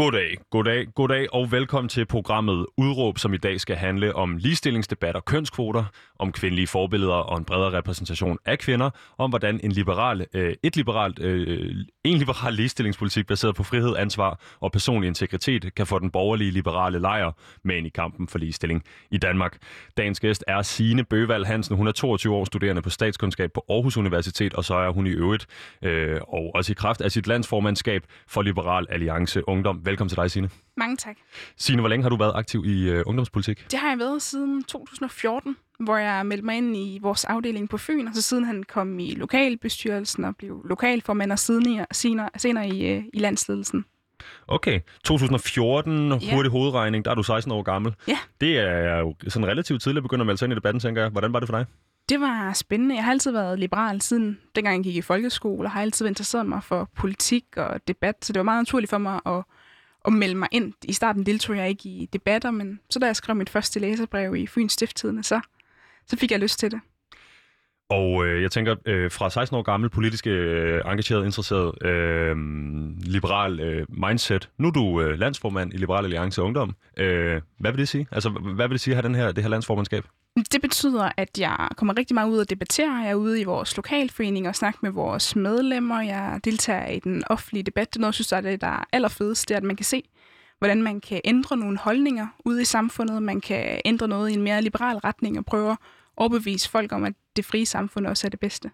Goddag, goddag, goddag og velkommen til programmet Udråb, som i dag skal handle om ligestillingsdebat og kønskvoter, om kvindelige forbilleder og en bredere repræsentation af kvinder, om hvordan en liberal, øh, et liberalt, øh, en liberal ligestillingspolitik baseret på frihed, ansvar og personlig integritet kan få den borgerlige liberale lejr med ind i kampen for ligestilling i Danmark. Dagens gæst er Signe Bøvald Hansen. Hun er 22 år studerende på statskundskab på Aarhus Universitet, og så er hun i øvrigt, øh, og også i kraft af sit landsformandskab for Liberal Alliance Ungdom. Velkommen til dig, Signe. Mange tak. Signe, hvor længe har du været aktiv i øh, ungdomspolitik? Det har jeg været siden 2014, hvor jeg meldte mig ind i vores afdeling på Fyn, og så siden han kom i lokalbestyrelsen og blev lokalformand, og siden i, senere, senere i, øh, i landsledelsen. Okay, 2014, ja. hurtig hovedregning, der er du 16 år gammel. Ja. Det er jo sådan relativt tidligt at begynde at melde sig ind i debatten, tænker jeg. Hvordan var det for dig? Det var spændende. Jeg har altid været liberal siden dengang jeg gik i folkeskole, og har altid interesseret mig for politik og debat, så det var meget naturligt for mig at at melde mig ind. I starten deltog jeg ikke i debatter, men så da jeg skrev mit første læserbrev i Fyns Stifttidene, så, så fik jeg lyst til det. Og øh, jeg tænker, øh, fra 16 år gammel, politisk øh, engageret, interesseret, øh, liberal øh, mindset. Nu er du øh, landsformand i Liberal Alliance Ungdom. Øh, hvad vil det sige? Altså, hvad vil det sige at have den her, det her landsformandskab? Det betyder, at jeg kommer rigtig meget ud og debatterer. Jeg er ude i vores lokalforening og snakker med vores medlemmer. Jeg deltager i den offentlige debat. Det er noget, jeg synes, er det, der er allerfedest, det er, at man kan se, hvordan man kan ændre nogle holdninger ude i samfundet. Man kan ændre noget i en mere liberal retning og prøve at overbevise folk om, at det frie samfund også er det bedste.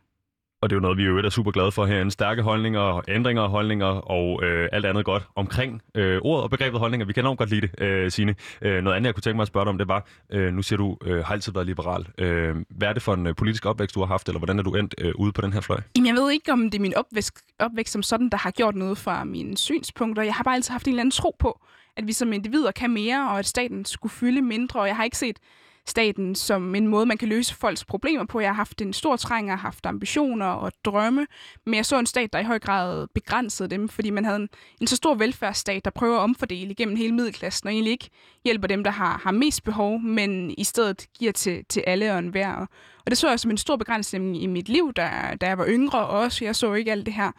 Og det er jo noget, vi jo er super glade for her. En stærke holdninger, ændringer af holdninger og øh, alt andet godt omkring øh, ordet og begrebet holdninger. Vi kan enormt godt lide det, øh, Signe. Øh, noget andet, jeg kunne tænke mig at spørge dig om, det var, øh, nu siger du, øh, har altid været liberal. Øh, hvad er det for en øh, politisk opvækst, du har haft, eller hvordan er du endt øh, ude på den her fløj? Jamen, jeg ved ikke, om det er min opvækst, opvækst som sådan, der har gjort noget fra mine synspunkter. Jeg har bare altid haft en eller anden tro på, at vi som individer kan mere, og at staten skulle fylde mindre, og jeg har ikke set staten som en måde, man kan løse folks problemer på. Jeg har haft en stor træng og haft ambitioner og drømme, men jeg så en stat, der i høj grad begrænsede dem, fordi man havde en, en så stor velfærdsstat, der prøver at omfordele igennem hele middelklassen, og egentlig ikke hjælper dem, der har, har mest behov, men i stedet giver til, til alle og enhver. Og, og det så jeg som en stor begrænsning i mit liv, da, da jeg var yngre også. Jeg så ikke alt det her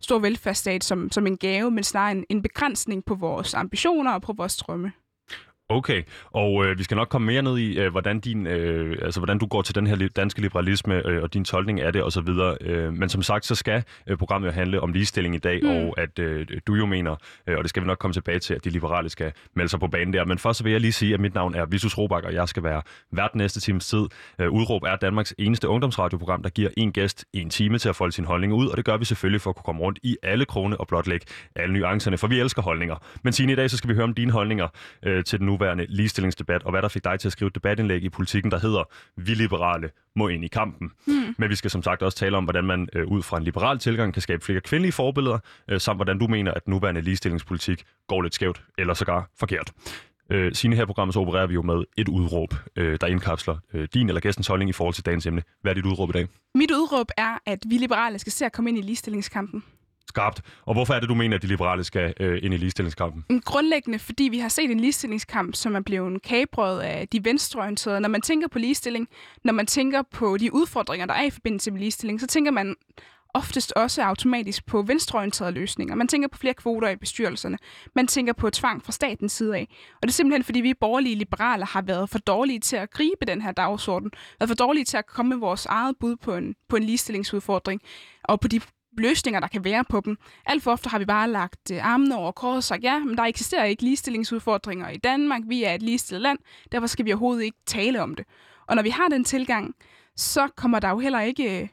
stor velfærdsstat som, som en gave, men snarere en, en begrænsning på vores ambitioner og på vores drømme. Okay, og øh, vi skal nok komme mere ned i, øh, hvordan, din, øh, altså, hvordan du går til den her danske liberalisme øh, og din tolkning af det osv. Øh, men som sagt, så skal øh, programmet jo handle om ligestilling i dag, mm. og at øh, du jo mener, øh, og det skal vi nok komme tilbage til, at de liberale skal melde sig på banen der. Men først så vil jeg lige sige, at mit navn er Visus Robak, og jeg skal være vært næste times tid. Øh, Udråb er Danmarks eneste ungdomsradioprogram, der giver en gæst en time til at folde sin holdning ud, og det gør vi selvfølgelig for at kunne komme rundt i alle krone og blotlægge alle nuancerne, for vi elsker holdninger. Men Signe, i dag så skal vi høre om dine holdninger øh, til den nuværende ligestillingsdebat, og hvad der fik dig til at skrive et debatindlæg i politikken, der hedder Vi liberale må ind i kampen. Mm. Men vi skal som sagt også tale om, hvordan man øh, ud fra en liberal tilgang kan skabe flere kvindelige forbilleder, øh, samt hvordan du mener, at nuværende ligestillingspolitik går lidt skævt, eller sågar forkert. Øh, Sine her programmet så opererer vi jo med et udråb, øh, der indkapsler øh, din eller gæstens holdning i forhold til dagens emne. Hvad er dit udråb i dag? Mit udråb er, at vi liberale skal se at komme ind i ligestillingskampen skarpt. Og hvorfor er det, du mener, at de liberale skal øh, ind i ligestillingskampen? Grundlæggende, fordi vi har set en ligestillingskamp, som er blevet kabret af de venstreorienterede. Når man tænker på ligestilling, når man tænker på de udfordringer, der er i forbindelse med ligestilling, så tænker man oftest også automatisk på venstreorienterede løsninger. Man tænker på flere kvoter i bestyrelserne. Man tænker på tvang fra statens side af. Og det er simpelthen, fordi vi borgerlige liberale har været for dårlige til at gribe den her dagsorden. Været for dårlige til at komme med vores eget bud på en, på en ligestillingsudfordring og på de løsninger, der kan være på dem. Alt for ofte har vi bare lagt øh, armene over kors og sagt, ja, men der eksisterer ikke ligestillingsudfordringer i Danmark. Vi er et ligestillet land, derfor skal vi overhovedet ikke tale om det. Og når vi har den tilgang, så kommer der jo heller ikke øh,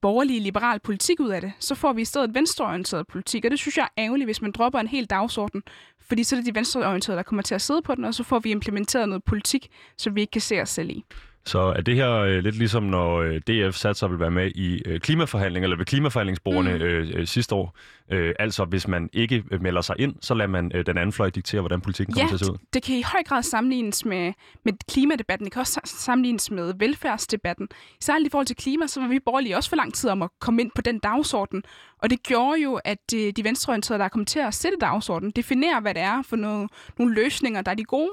borgerlig liberal politik ud af det. Så får vi i stedet venstreorienteret politik, og det synes jeg er ærgerligt, hvis man dropper en hel dagsorden, fordi så er det de venstreorienterede, der kommer til at sidde på den, og så får vi implementeret noget politik, som vi ikke kan se os selv i. Så er det her øh, lidt ligesom, når øh, DF satte sig vil være med i øh, klimaforhandlinger, eller ved klimaforhandlingsbordene mm. øh, øh, sidste år. Øh, altså, hvis man ikke øh, melder sig ind, så lader man øh, den anden fløj diktere, hvordan politikken kommer ja, til at se ud. det kan i høj grad sammenlignes med, med klimadebatten. Det kan også sammenlignes med velfærdsdebatten. Særligt i forhold til klima, så var vi borgerlige også for lang tid om at komme ind på den dagsorden. Og det gjorde jo, at de, de venstreorienterede, der kom til at sætte dagsordenen, definere, hvad det er for noget, nogle løsninger, der er de gode,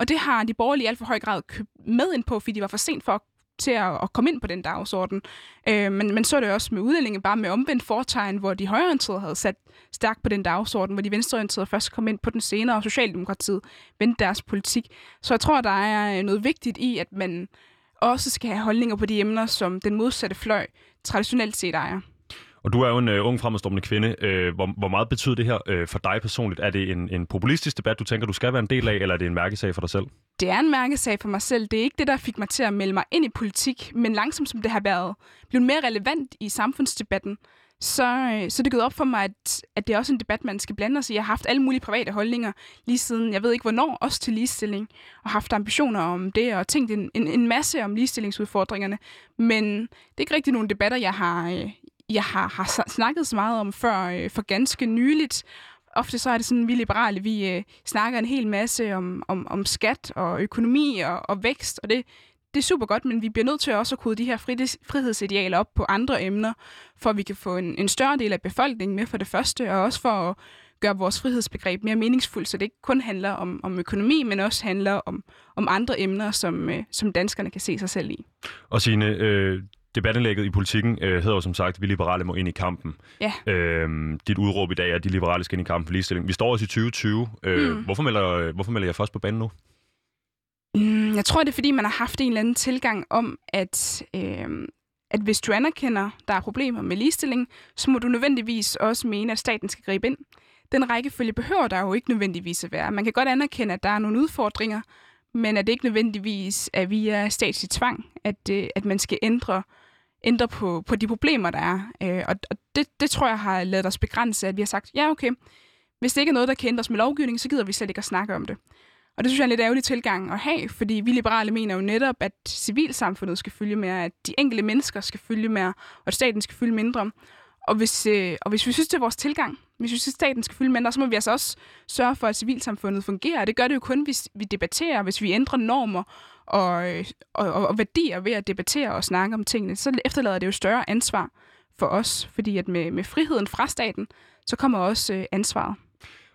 og det har de borgerlige i alt for høj grad købt med ind på, fordi de var for sent for til at, at komme ind på den dagsorden. Øh, men man så det også med udlændinge, bare med omvendt fortegn, hvor de højreorienterede havde sat stærkt på den dagsorden, hvor de venstreorienterede først kom ind på den senere, og Socialdemokratiet vendte deres politik. Så jeg tror, der er øh, noget vigtigt i, at man også skal have holdninger på de emner, som den modsatte fløj traditionelt set ejer. Og du er jo en øh, ung fremadstormende kvinde. Øh, hvor, hvor meget betyder det her øh, for dig personligt? Er det en, en populistisk debat, du tænker, du skal være en del af, eller er det en mærkesag for dig selv? Det er en mærkesag for mig selv. Det er ikke det, der fik mig til at melde mig ind i politik, men langsomt som det har været blevet mere relevant i samfundsdebatten, så, øh, så det gået op for mig, at, at det er også en debat, man skal blande sig i. Jeg har haft alle mulige private holdninger lige siden, jeg ved ikke hvornår, også til ligestilling, og haft ambitioner om det, og tænkt en, en, en masse om ligestillingsudfordringerne. Men det er ikke rigtig nogen debatter, jeg har, øh, jeg har, har snakket så meget om før øh, for ganske nyligt. Ofte så er det sådan, vi liberale, vi øh, snakker en hel masse om, om, om skat og økonomi og, og vækst, og det, det er super godt, men vi bliver nødt til også at kode de her frihedsidealer op på andre emner, for at vi kan få en, en større del af befolkningen med for det første, og også for at gøre vores frihedsbegreb mere meningsfuldt, så det ikke kun handler om, om økonomi, men også handler om, om andre emner, som, øh, som danskerne kan se sig selv i. Og Signe, øh, debatindlægget i politikken øh, hedder jo som sagt, vi liberale må ind i kampen. Ja. Øhm, dit udråb i dag er, at de liberale skal ind i kampen for ligestilling. Vi står også i 2020. Øh, mm. hvorfor, melder, hvorfor melder jeg først på banen nu? Mm, jeg tror, det er, fordi man har haft en eller anden tilgang om, at, øh, at hvis du anerkender, der er problemer med ligestilling, så må du nødvendigvis også mene, at staten skal gribe ind. Den rækkefølge behøver der jo ikke nødvendigvis at være. Man kan godt anerkende, at der er nogle udfordringer, men at det ikke nødvendigvis er via statslig tvang, at, øh, at man skal ændre, ændre på, på de problemer, der er. Øh, og og det, det tror jeg har lavet os begrænse, at vi har sagt, ja okay, hvis det ikke er noget, der kan ændres med lovgivning, så gider vi slet ikke at snakke om det. Og det synes jeg er en lidt ærgerlig tilgang at have, fordi vi liberale mener jo netop, at civilsamfundet skal følge med, at de enkelte mennesker skal følge med, og at staten skal følge mindre. Og hvis, øh, og hvis vi synes, det er vores tilgang, hvis vi synes, at staten skal følge mindre, så må vi altså også sørge for, at civilsamfundet fungerer. Det gør det jo kun, hvis vi debatterer, hvis vi ændrer normer og, og, og værdier ved at debattere og snakke om tingene. Så efterlader det jo større ansvar for os, fordi at med, med friheden fra staten, så kommer også øh, ansvaret.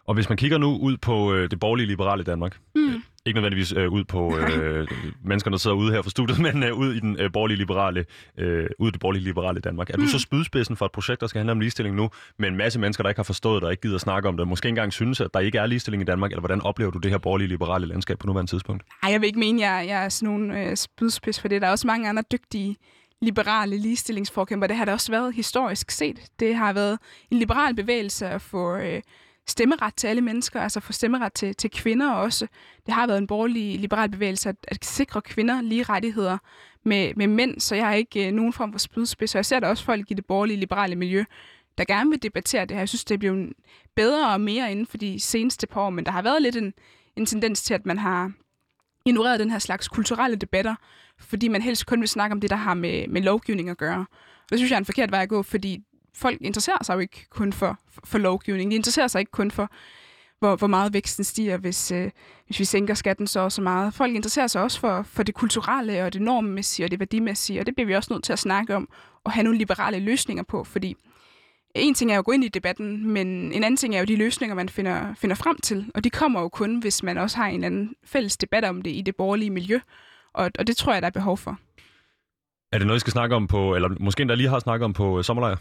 Og hvis man kigger nu ud på øh, det borgerlige liberale Danmark, mm. Ikke nødvendigvis øh, ud på øh, mennesker, der sidder ude her for studiet, men øh, ud i den øh, borgerlige liberale, øh, ud i det borgerlige liberale Danmark. Er mm. du så spydspidsen for et projekt, der skal handle om ligestilling nu, med en masse mennesker, der ikke har forstået det, og ikke gider snakke om det, måske engang synes, at der ikke er ligestilling i Danmark, eller hvordan oplever du det her borgerlige liberale landskab på nuværende tidspunkt? Nej, jeg vil ikke mene, at jeg, jeg er sådan nogen øh, spydspids for det. Der er også mange andre dygtige liberale ligestillingsforkæmper. Det har det også været historisk set. Det har været en liberal bevægelse at få... Øh, stemmeret til alle mennesker, altså få stemmeret til, til kvinder også. Det har været en borgerlig liberal bevægelse at, at sikre kvinder lige rettigheder med, med mænd, så jeg har ikke øh, nogen form for spydspids. Og jeg ser der også folk i det borgerlige liberale miljø, der gerne vil debattere det her. Jeg synes, det er blevet bedre og mere inden for de seneste par år, men der har været lidt en, en tendens til, at man har ignoreret den her slags kulturelle debatter, fordi man helst kun vil snakke om det, der har med, med lovgivning at gøre. Og det synes jeg er en forkert vej at gå, fordi folk interesserer sig jo ikke kun for, for lovgivning. De interesserer sig ikke kun for, hvor, hvor meget væksten stiger, hvis, øh, hvis vi sænker skatten så og så meget. Folk interesserer sig også for, for det kulturelle og det normmæssige og det værdimæssige, og det bliver vi også nødt til at snakke om og have nogle liberale løsninger på, fordi en ting er jo at gå ind i debatten, men en anden ting er jo de løsninger, man finder, finder frem til, og de kommer jo kun, hvis man også har en anden fælles debat om det i det borgerlige miljø, og, og det tror jeg, der er behov for. Er det noget, I skal snakke om på, eller måske endda lige har snakket om på øh, sommerlejr?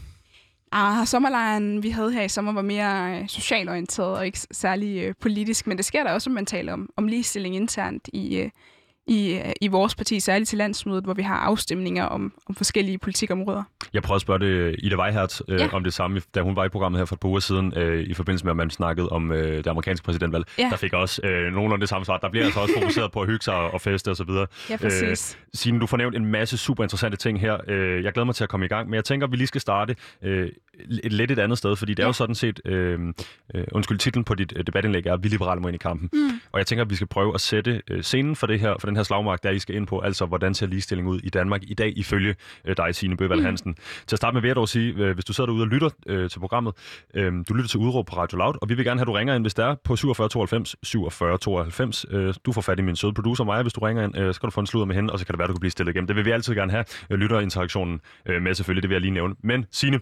Ah, sommerlejren, vi havde her i sommer, var mere øh, socialorienteret og ikke særlig øh, politisk, men det sker der også, om man taler om, om ligestilling internt i, øh, i, øh, i vores parti, særligt til landsmødet, hvor vi har afstemninger om, om forskellige politikområder. Jeg prøvede at spørge det Ida Weihert øh, ja. om det samme, da hun var i programmet her for et par uger siden, øh, i forbindelse med, at man snakkede om øh, det amerikanske præsidentvalg. Ja. Der fik også øh, nogenlunde det samme svar. Der bliver altså også fokuseret på at hygge sig og feste osv. Ja, præcis. Øh, Signe, du får nævnt en masse super interessante ting her. Øh, jeg glæder mig til at komme i gang, men jeg tænker, at vi lige skal starte øh, et lidt et andet sted, fordi det ja. er jo sådan set, øh, øh, undskyld, titlen på dit øh, debatindlæg er, vi liberale må ind i kampen. Mm. Og jeg tænker, at vi skal prøve at sætte øh, scenen for det her, for den her slagmark, der I skal ind på, altså hvordan ser ligestilling ud i Danmark i dag, ifølge dig, Signe Bøvald mm. Hansen. Mm. Til at starte med vil jeg dog sige, hvis du sidder derude og lytter øh, til programmet, øh, du lytter til Udråb på Radio Loud, og vi vil gerne have, at du ringer ind, hvis der er på 47 92 47 92. Øh, du får fat i min søde producer Maja, hvis du ringer ind, øh, skal du få en sludder med hende, og så kan det være, at du kan blive stillet igennem. Det vil vi altid gerne have, øh, lytterinteraktionen øh, med selvfølgelig, det vil jeg lige nævne. Men Signe,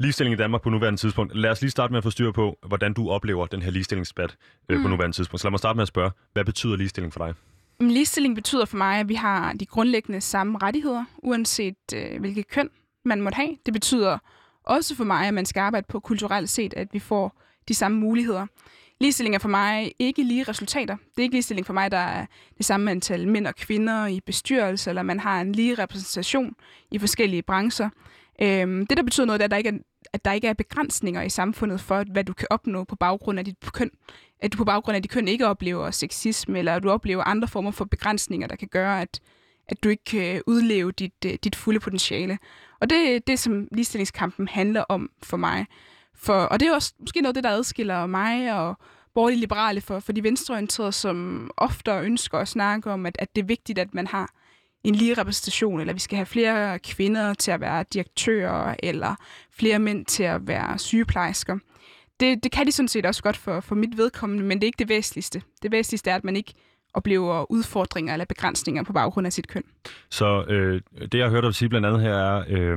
ligestilling i Danmark på nuværende tidspunkt. Lad os lige starte med at få styr på, hvordan du oplever den her ligestillingsdebat øh, mm. på nuværende tidspunkt. Så lad mig starte med at spørge, hvad betyder ligestilling for dig? Ligestilling betyder for mig, at vi har de grundlæggende samme rettigheder, uanset øh, hvilket køn man måtte have. Det betyder også for mig, at man skal arbejde på kulturelt set, at vi får de samme muligheder. Ligestilling er for mig ikke lige resultater. Det er ikke ligestilling for mig, der er det samme antal mænd og kvinder i bestyrelse, eller man har en lige repræsentation i forskellige brancher. Øhm, det, der betyder noget, er, at der, ikke er, at der ikke er begrænsninger i samfundet for, hvad du kan opnå på baggrund af dit køn. At du på baggrund af dit køn ikke oplever sexisme, eller at du oplever andre former for begrænsninger, der kan gøre, at, at du ikke kan udleve dit, øh, dit fulde potentiale. Og det er det, som ligestillingskampen handler om for mig. For, og det er også måske noget af det, der adskiller mig og borgerlige liberale for, for de venstreorienterede, som ofte ønsker at snakke om, at, at det er vigtigt, at man har en lige repræsentation, eller vi skal have flere kvinder til at være direktører, eller flere mænd til at være sygeplejersker. Det, det kan de sådan set også godt for, for mit vedkommende, men det er ikke det væsentligste. Det væsentligste er, at man ikke oplever udfordringer eller begrænsninger på baggrund af sit køn. Så øh, det, jeg har hørt dig sige blandt andet her, er øh,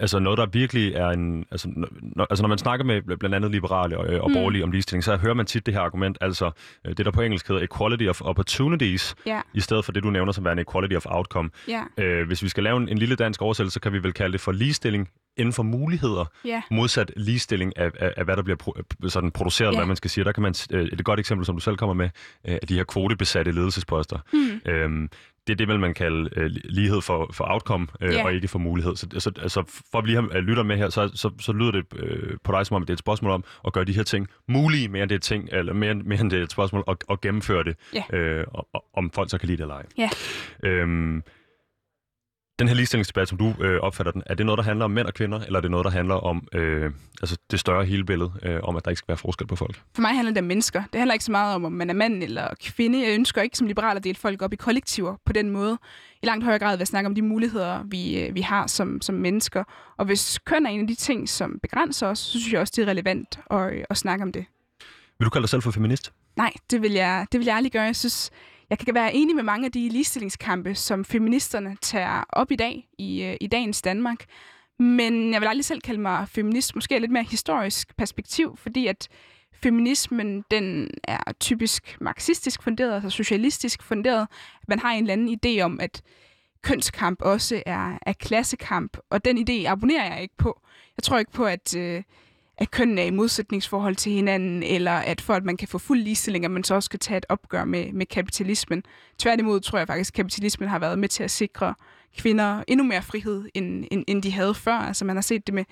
altså noget, der virkelig er en... Altså når, altså når man snakker med blandt andet liberale og, og mm. borgerlige om ligestilling, så hører man tit det her argument, altså øh, det, der på engelsk hedder equality of opportunities, yeah. i stedet for det, du nævner som værende equality of outcome. Yeah. Øh, hvis vi skal lave en, en lille dansk oversættelse, så kan vi vel kalde det for ligestilling inden for muligheder, yeah. modsat ligestilling af, af, af hvad der bliver pro- sådan produceret, yeah. hvad man skal sige. Der kan man, øh, et godt eksempel, som du selv kommer med, øh, af de her kvotebesatte ledelsesposter. Mm. Øhm, det er det, man kalde øh, lighed for, for outcome, øh, yeah. og ikke for mulighed. Så altså, altså, for at blive have lytter med her, så, så, så lyder det øh, på dig som om, at det er et spørgsmål om at gøre de her ting mulige, mere end det er, ting, eller mere, mere end det er et spørgsmål at, at gennemføre det, yeah. øh, og, og, om folk så kan lide det eller ej. Yeah. Øhm, den her ligestillingsdebat, som du øh, opfatter den, er det noget, der handler om mænd og kvinder, eller er det noget, der handler om øh, altså det større hele billede, øh, om at der ikke skal være forskel på folk? For mig handler det om mennesker. Det handler ikke så meget om, om man er mand eller kvinde. Jeg ønsker ikke som liberal at dele folk op i kollektiver på den måde. I langt højere grad vil jeg snakke om de muligheder, vi, øh, vi har som, som mennesker. Og hvis køn er en af de ting, som begrænser os, så synes jeg også, det er relevant at, at snakke om det. Vil du kalde dig selv for feminist? Nej, det vil jeg, det vil jeg aldrig gøre. Jeg synes, jeg kan være enig med mange af de ligestillingskampe, som feministerne tager op i dag, i, øh, i dagens Danmark. Men jeg vil aldrig selv kalde mig feminist, måske lidt mere historisk perspektiv, fordi at feminismen, den er typisk marxistisk funderet, altså socialistisk funderet. Man har en eller anden idé om, at kønskamp også er, er klassekamp, og den idé abonnerer jeg ikke på. Jeg tror ikke på, at, øh, at kønnen er i modsætningsforhold til hinanden, eller at for at man kan få fuld ligestilling, at man så også skal tage et opgør med, med kapitalismen. Tværtimod tror jeg faktisk, at kapitalismen har været med til at sikre kvinder endnu mere frihed, end, end, end de havde før. Altså man har set det med,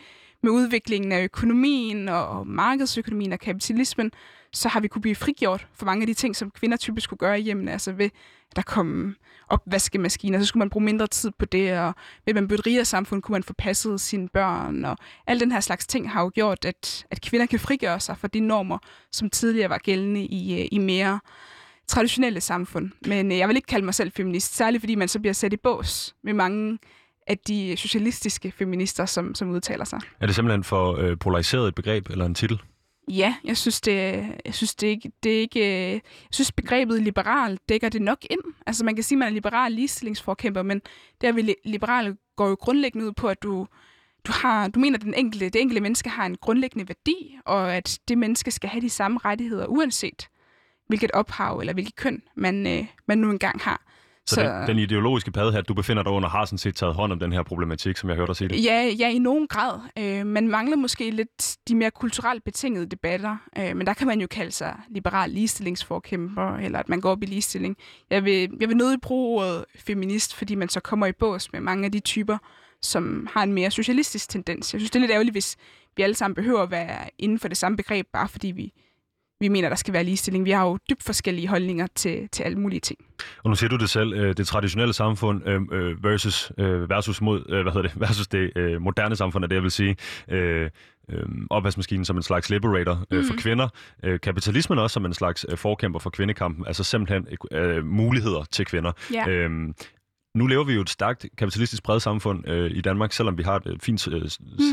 med udviklingen af økonomien og markedsøkonomien og kapitalismen, så har vi kunne blive frigjort for mange af de ting, som kvinder typisk skulle gøre i hjemmene. Altså ved, at der kom opvaskemaskiner, så skulle man bruge mindre tid på det, og ved man blev et rigere samfund, kunne man få passet sine børn, og al den her slags ting har jo gjort, at, at kvinder kan frigøre sig fra de normer, som tidligere var gældende i, øh, i mere traditionelle samfund. Men øh, jeg vil ikke kalde mig selv feminist, særligt fordi man så bliver sat i bås med mange af de socialistiske feminister, som, som udtaler sig. Er det simpelthen for øh, polariseret et begreb eller en titel? Ja, jeg synes, det, jeg synes, det ikke, det er ikke, jeg synes begrebet liberal dækker det nok ind. Altså man kan sige, at man er liberal ligestillingsforkæmper, men der vi liberale går jo grundlæggende ud på, at du, du, har, du mener, at den enkelte, det enkelte menneske har en grundlæggende værdi, og at det menneske skal have de samme rettigheder, uanset hvilket ophav eller hvilket køn man, øh, man nu engang har. Så, så den, den ideologiske paddehat, du befinder dig under, har sådan set taget hånd om den her problematik, som jeg hørte dig sige det? Ja, ja i nogen grad. Øh, man mangler måske lidt de mere kulturelt betingede debatter, øh, men der kan man jo kalde sig liberal ligestillingsforkæmper, eller at man går op i ligestilling. Jeg vil, jeg vil nødig bruge ordet feminist, fordi man så kommer i bås med mange af de typer, som har en mere socialistisk tendens. Jeg synes, det er lidt ærgerligt, hvis vi alle sammen behøver at være inden for det samme begreb, bare fordi vi vi mener, der skal være ligestilling. Vi har jo dybt forskellige holdninger til, til alle mulige ting. Og nu siger du det selv, øh, det traditionelle samfund øh, øh, versus, versus, mod, hvad hedder det, versus det moderne samfund, er det jeg vil sige. opvaskemaskinen som en slags liberator mm. for kvinder. kapitalismen også som en slags forkæmper for kvindekampen. Altså simpelthen muligheder til kvinder. Ja. Øhm, nu lever vi jo et stærkt kapitalistisk bredt samfund øh, i Danmark, selvom vi har et øh, fint øh, mm.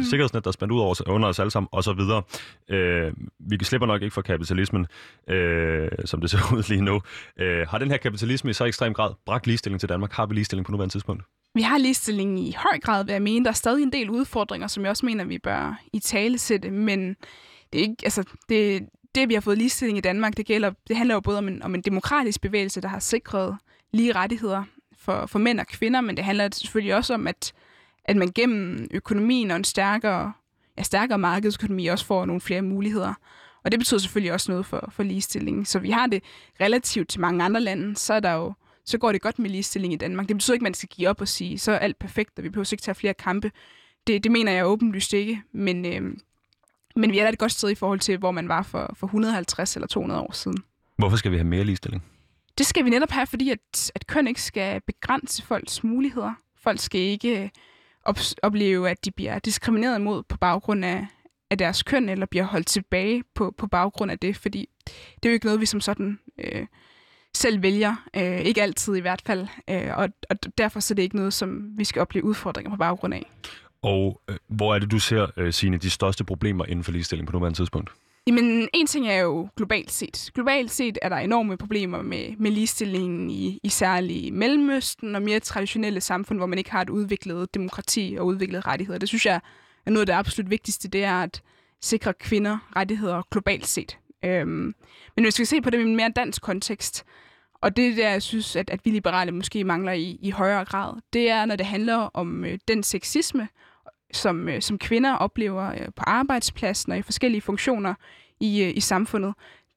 sikkerhedsnet, der er spændt ud over, under os alle sammen, og så videre. Øh, vi slipper nok ikke for kapitalismen, øh, som det ser ud lige nu. Øh, har den her kapitalisme i så ekstrem grad bragt ligestilling til Danmark? Har vi ligestilling på nuværende tidspunkt? Vi har ligestilling i høj grad, vil jeg mene. Der er stadig en del udfordringer, som jeg også mener, vi bør i tale sætte, men det er, ikke, altså, det, det, vi har fået ligestilling i Danmark, det, gælder, det handler jo både om en, om en demokratisk bevægelse, der har sikret lige rettigheder for, for mænd og kvinder, men det handler selvfølgelig også om, at, at man gennem økonomien og en stærkere, ja, stærkere markedsøkonomi også får nogle flere muligheder. Og det betyder selvfølgelig også noget for, for ligestilling. Så vi har det relativt til mange andre lande, så er der jo så går det godt med ligestilling i Danmark. Det betyder ikke, at man skal give op og sige, så er alt perfekt, og vi behøver ikke tage flere kampe. Det, det mener jeg åbenlyst ikke, men, øh, men vi er da et godt sted i forhold til, hvor man var for, for 150 eller 200 år siden. Hvorfor skal vi have mere ligestilling? Det skal vi netop have, fordi at, at køn ikke skal begrænse folks muligheder. Folk skal ikke øh, op, opleve, at de bliver diskrimineret imod på baggrund af, af deres køn, eller bliver holdt tilbage på, på baggrund af det, fordi det er jo ikke noget, vi som sådan øh, selv vælger. Øh, ikke altid i hvert fald. Øh, og, og derfor så er det ikke noget, som vi skal opleve udfordringer på baggrund af. Og øh, hvor er det, du ser, øh, sine de største problemer inden for ligestilling på nuværende tidspunkt? Jamen, en ting er jo globalt set. Globalt set er der enorme problemer med, med ligestillingen i, i særligt Mellemøsten og mere traditionelle samfund, hvor man ikke har et udviklet demokrati og udviklet rettigheder. Det synes jeg er noget af det absolut vigtigste, det er at sikre kvinder rettigheder globalt set. Øhm, men hvis vi skal se på det i en mere dansk kontekst, og det er der, jeg synes, at, at vi liberale måske mangler i, i højere grad, det er, når det handler om øh, den sexisme, som, øh, som kvinder oplever øh, på arbejdspladsen og i forskellige funktioner i, øh, i samfundet.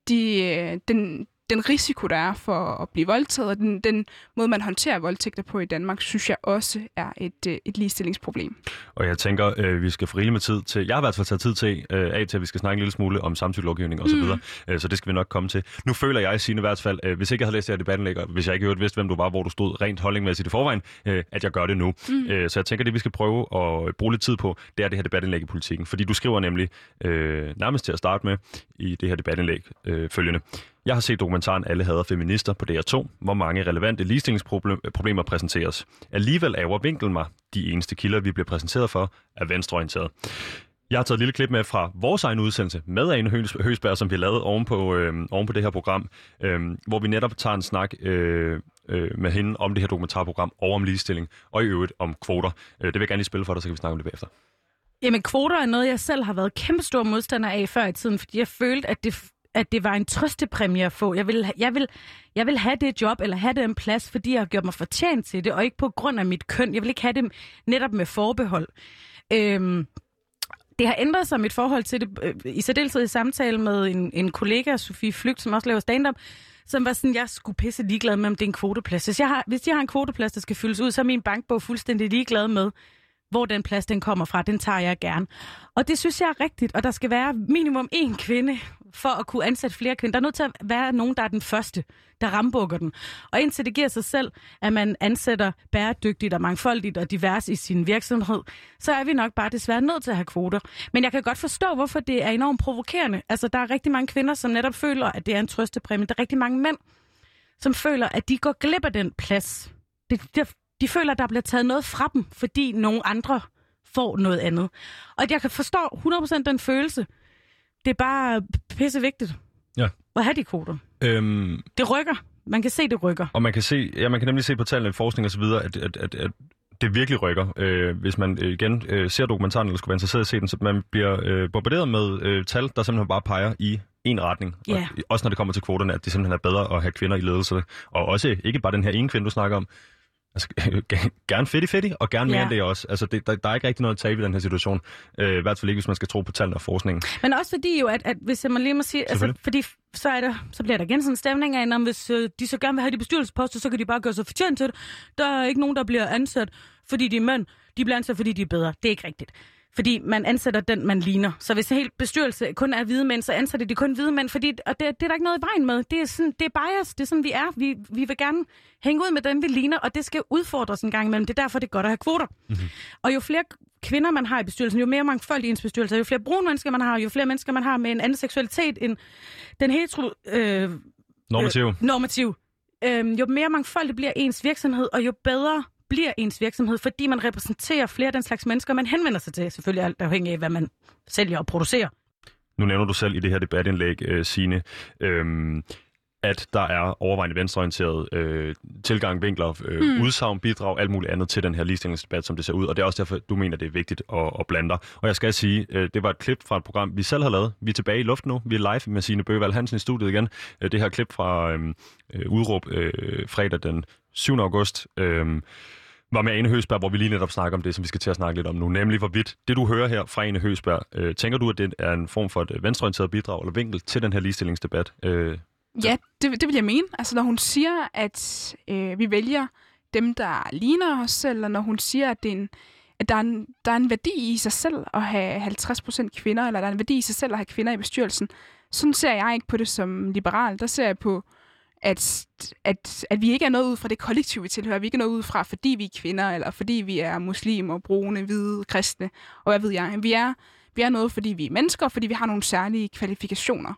De, øh, den, den risiko, der er for at blive voldtaget, og den, den måde, man håndterer voldtægter på i Danmark, synes jeg også er et, øh, et ligestillingsproblem. Og jeg tænker, øh, vi skal få rigeligt med tid til, jeg har i hvert fald taget tid til, øh, af til, at vi skal snakke en lille smule om samtykkelovgivning osv., mm. øh, så det skal vi nok komme til. Nu føler jeg i sine i hvert fald, øh, hvis ikke jeg havde læst det her debattenlæg, og hvis jeg ikke vidste, hvem du var, hvor du stod rent holdningmæssigt i forvejen, øh, at jeg gør det nu. Mm. Øh, så jeg tænker, det vi skal prøve at bruge lidt tid på, det er det her debatindlæg i politikken. Fordi du skriver nemlig, øh, nærmest til at starte med, i det her debatindlæg, øh, følgende. Jeg har set dokumentaren Alle hader feminister på DR2, hvor mange relevante ligestillingsproblemer præsenteres. Alligevel er vinkel mig. De eneste kilder, vi bliver præsenteret for, er venstreorienteret. Jeg har taget et lille klip med fra vores egen udsendelse med Ane Høsberg, som vi lavede oven på, øh, oven på det her program, øh, hvor vi netop tager en snak øh, øh, med hende om det her dokumentarprogram og om ligestilling, og i øvrigt om kvoter. Øh, det vil jeg gerne lige spille for dig, så kan vi snakke om det bagefter. Jamen, kvoter er noget, jeg selv har været kæmpestor modstander af før i tiden, fordi jeg følte, at det at det var en trøstepræmie at få. Jeg vil, jeg, vil, jeg vil have det job, eller have den plads, fordi jeg har gjort mig fortjent til det, og ikke på grund af mit køn. Jeg vil ikke have det netop med forbehold. Øhm, det har ændret sig mit forhold til det, øh, i særdeleshed i samtale med en, en kollega, Sofie Flygt, som også laver stand-up, som var sådan, jeg skulle pisse ligeglad med, om det er en kvoteplads. Hvis jeg har, hvis jeg har en kvoteplads, der skal fyldes ud, så er min bankbog fuldstændig ligeglad med, hvor den plads den kommer fra. Den tager jeg gerne. Og det synes jeg er rigtigt, og der skal være minimum én kvinde for at kunne ansætte flere kvinder. Der er nødt til at være nogen, der er den første, der rambukker den. Og indtil det giver sig selv, at man ansætter bæredygtigt og mangfoldigt og divers i sin virksomhed, så er vi nok bare desværre nødt til at have kvoter. Men jeg kan godt forstå, hvorfor det er enormt provokerende. Altså, der er rigtig mange kvinder, som netop føler, at det er en trøstepræmie. Der er rigtig mange mænd, som føler, at de går glip af den plads. Det, det, de føler, at der bliver taget noget fra dem, fordi nogle andre får noget andet. Og jeg kan forstå 100% den følelse. Det er bare pisse vigtigt ja. at have de kvoter. Øhm, det rykker. Man kan se, det rykker. Og man kan, se, ja, man kan nemlig se på tallene, forskning og så videre, at, at, at, at det virkelig rykker. Øh, hvis man øh, igen øh, ser dokumentaren, eller skulle være interesseret i at se den, så man bliver øh, bombarderet med øh, tal, der simpelthen bare peger i en retning. Yeah. Og, også når det kommer til kvoterne, at det simpelthen er bedre at have kvinder i ledelse. Og også ikke bare den her ene kvinde, du snakker om, Altså, gerne fedt i fedt og gerne mere ja. end det også. Altså, det, der, der er ikke rigtig noget at tabe i den her situation. Øh, I hvert fald ikke, hvis man skal tro på tallene og forskningen. Men også fordi jo, at, at hvis må lige må sige, altså, fordi så, er der, så bliver der igen sådan en stemning af, at hvis øh, de så gerne vil have de bestyrelsesposter, så kan de bare gøre sig fortjent til det. Der er ikke nogen, der bliver ansat, fordi de er mænd. De bliver ansat, fordi de er bedre. Det er ikke rigtigt. Fordi man ansætter den, man ligner. Så hvis helt bestyrelse kun er hvide mænd, så ansætter de kun hvide mænd, fordi, og det, det er der ikke noget i vejen med. Det er, sådan, det er bias, det er sådan, vi er. Vi, vi vil gerne hænge ud med dem, vi ligner, og det skal udfordres en gang imellem. Det er derfor, det er godt at have kvoter. Mm-hmm. Og jo flere kvinder man har i bestyrelsen, jo mere mangfoldig i ens bestyrelse, jo flere brune mennesker man har, jo flere mennesker man har med en anden seksualitet end den hetero... Øh, normativ. Øh, normativ. Øh, jo mere mangfoldig bliver ens virksomhed, og jo bedre bliver ens virksomhed, fordi man repræsenterer flere af den slags mennesker, man henvender sig til. Selvfølgelig alt afhængig af, hvad man sælger og producerer. Nu nævner du selv i det her debatindlæg, øh, Signe, øhm, at der er overvejende venstreorienteret øh, tilgang, vinkler, øh, mm. udsagn, bidrag, alt muligt andet til den her ligestillingsdebat, som det ser ud. Og det er også derfor, du mener, det er vigtigt at, at blande dig. Og jeg skal sige, øh, det var et klip fra et program, vi selv har lavet. Vi er tilbage i luften nu. Vi er live med Signe Bøgevalg Hansen i studiet igen. Øh, det her klip fra øh, øh, udråb øh, fredag den 7. august. Øh, var med Ane Høsberg, hvor vi lige netop snakker om det, som vi skal til at snakke lidt om nu, nemlig hvorvidt det, du hører her fra Ane Høsberg, øh, tænker du, at det er en form for et øh, venstreorienteret bidrag eller vinkel til den her ligestillingsdebat? Øh, Ja, det, det vil jeg mene. Altså, når hun siger, at øh, vi vælger dem, der ligner os selv, når hun siger, at, det er en, at der, er en, der er en værdi i sig selv at have 50% kvinder, eller der er en værdi i sig selv at have kvinder i bestyrelsen, sådan ser jeg ikke på det som liberal. Der ser jeg på, at, at, at vi ikke er noget ud fra det kollektiv, vi tilhører. Vi ikke er noget ud fra, fordi vi er kvinder, eller fordi vi er muslimer, brune, hvide, kristne, og hvad ved jeg. Vi er, vi er noget, fordi vi er mennesker, fordi vi har nogle særlige kvalifikationer.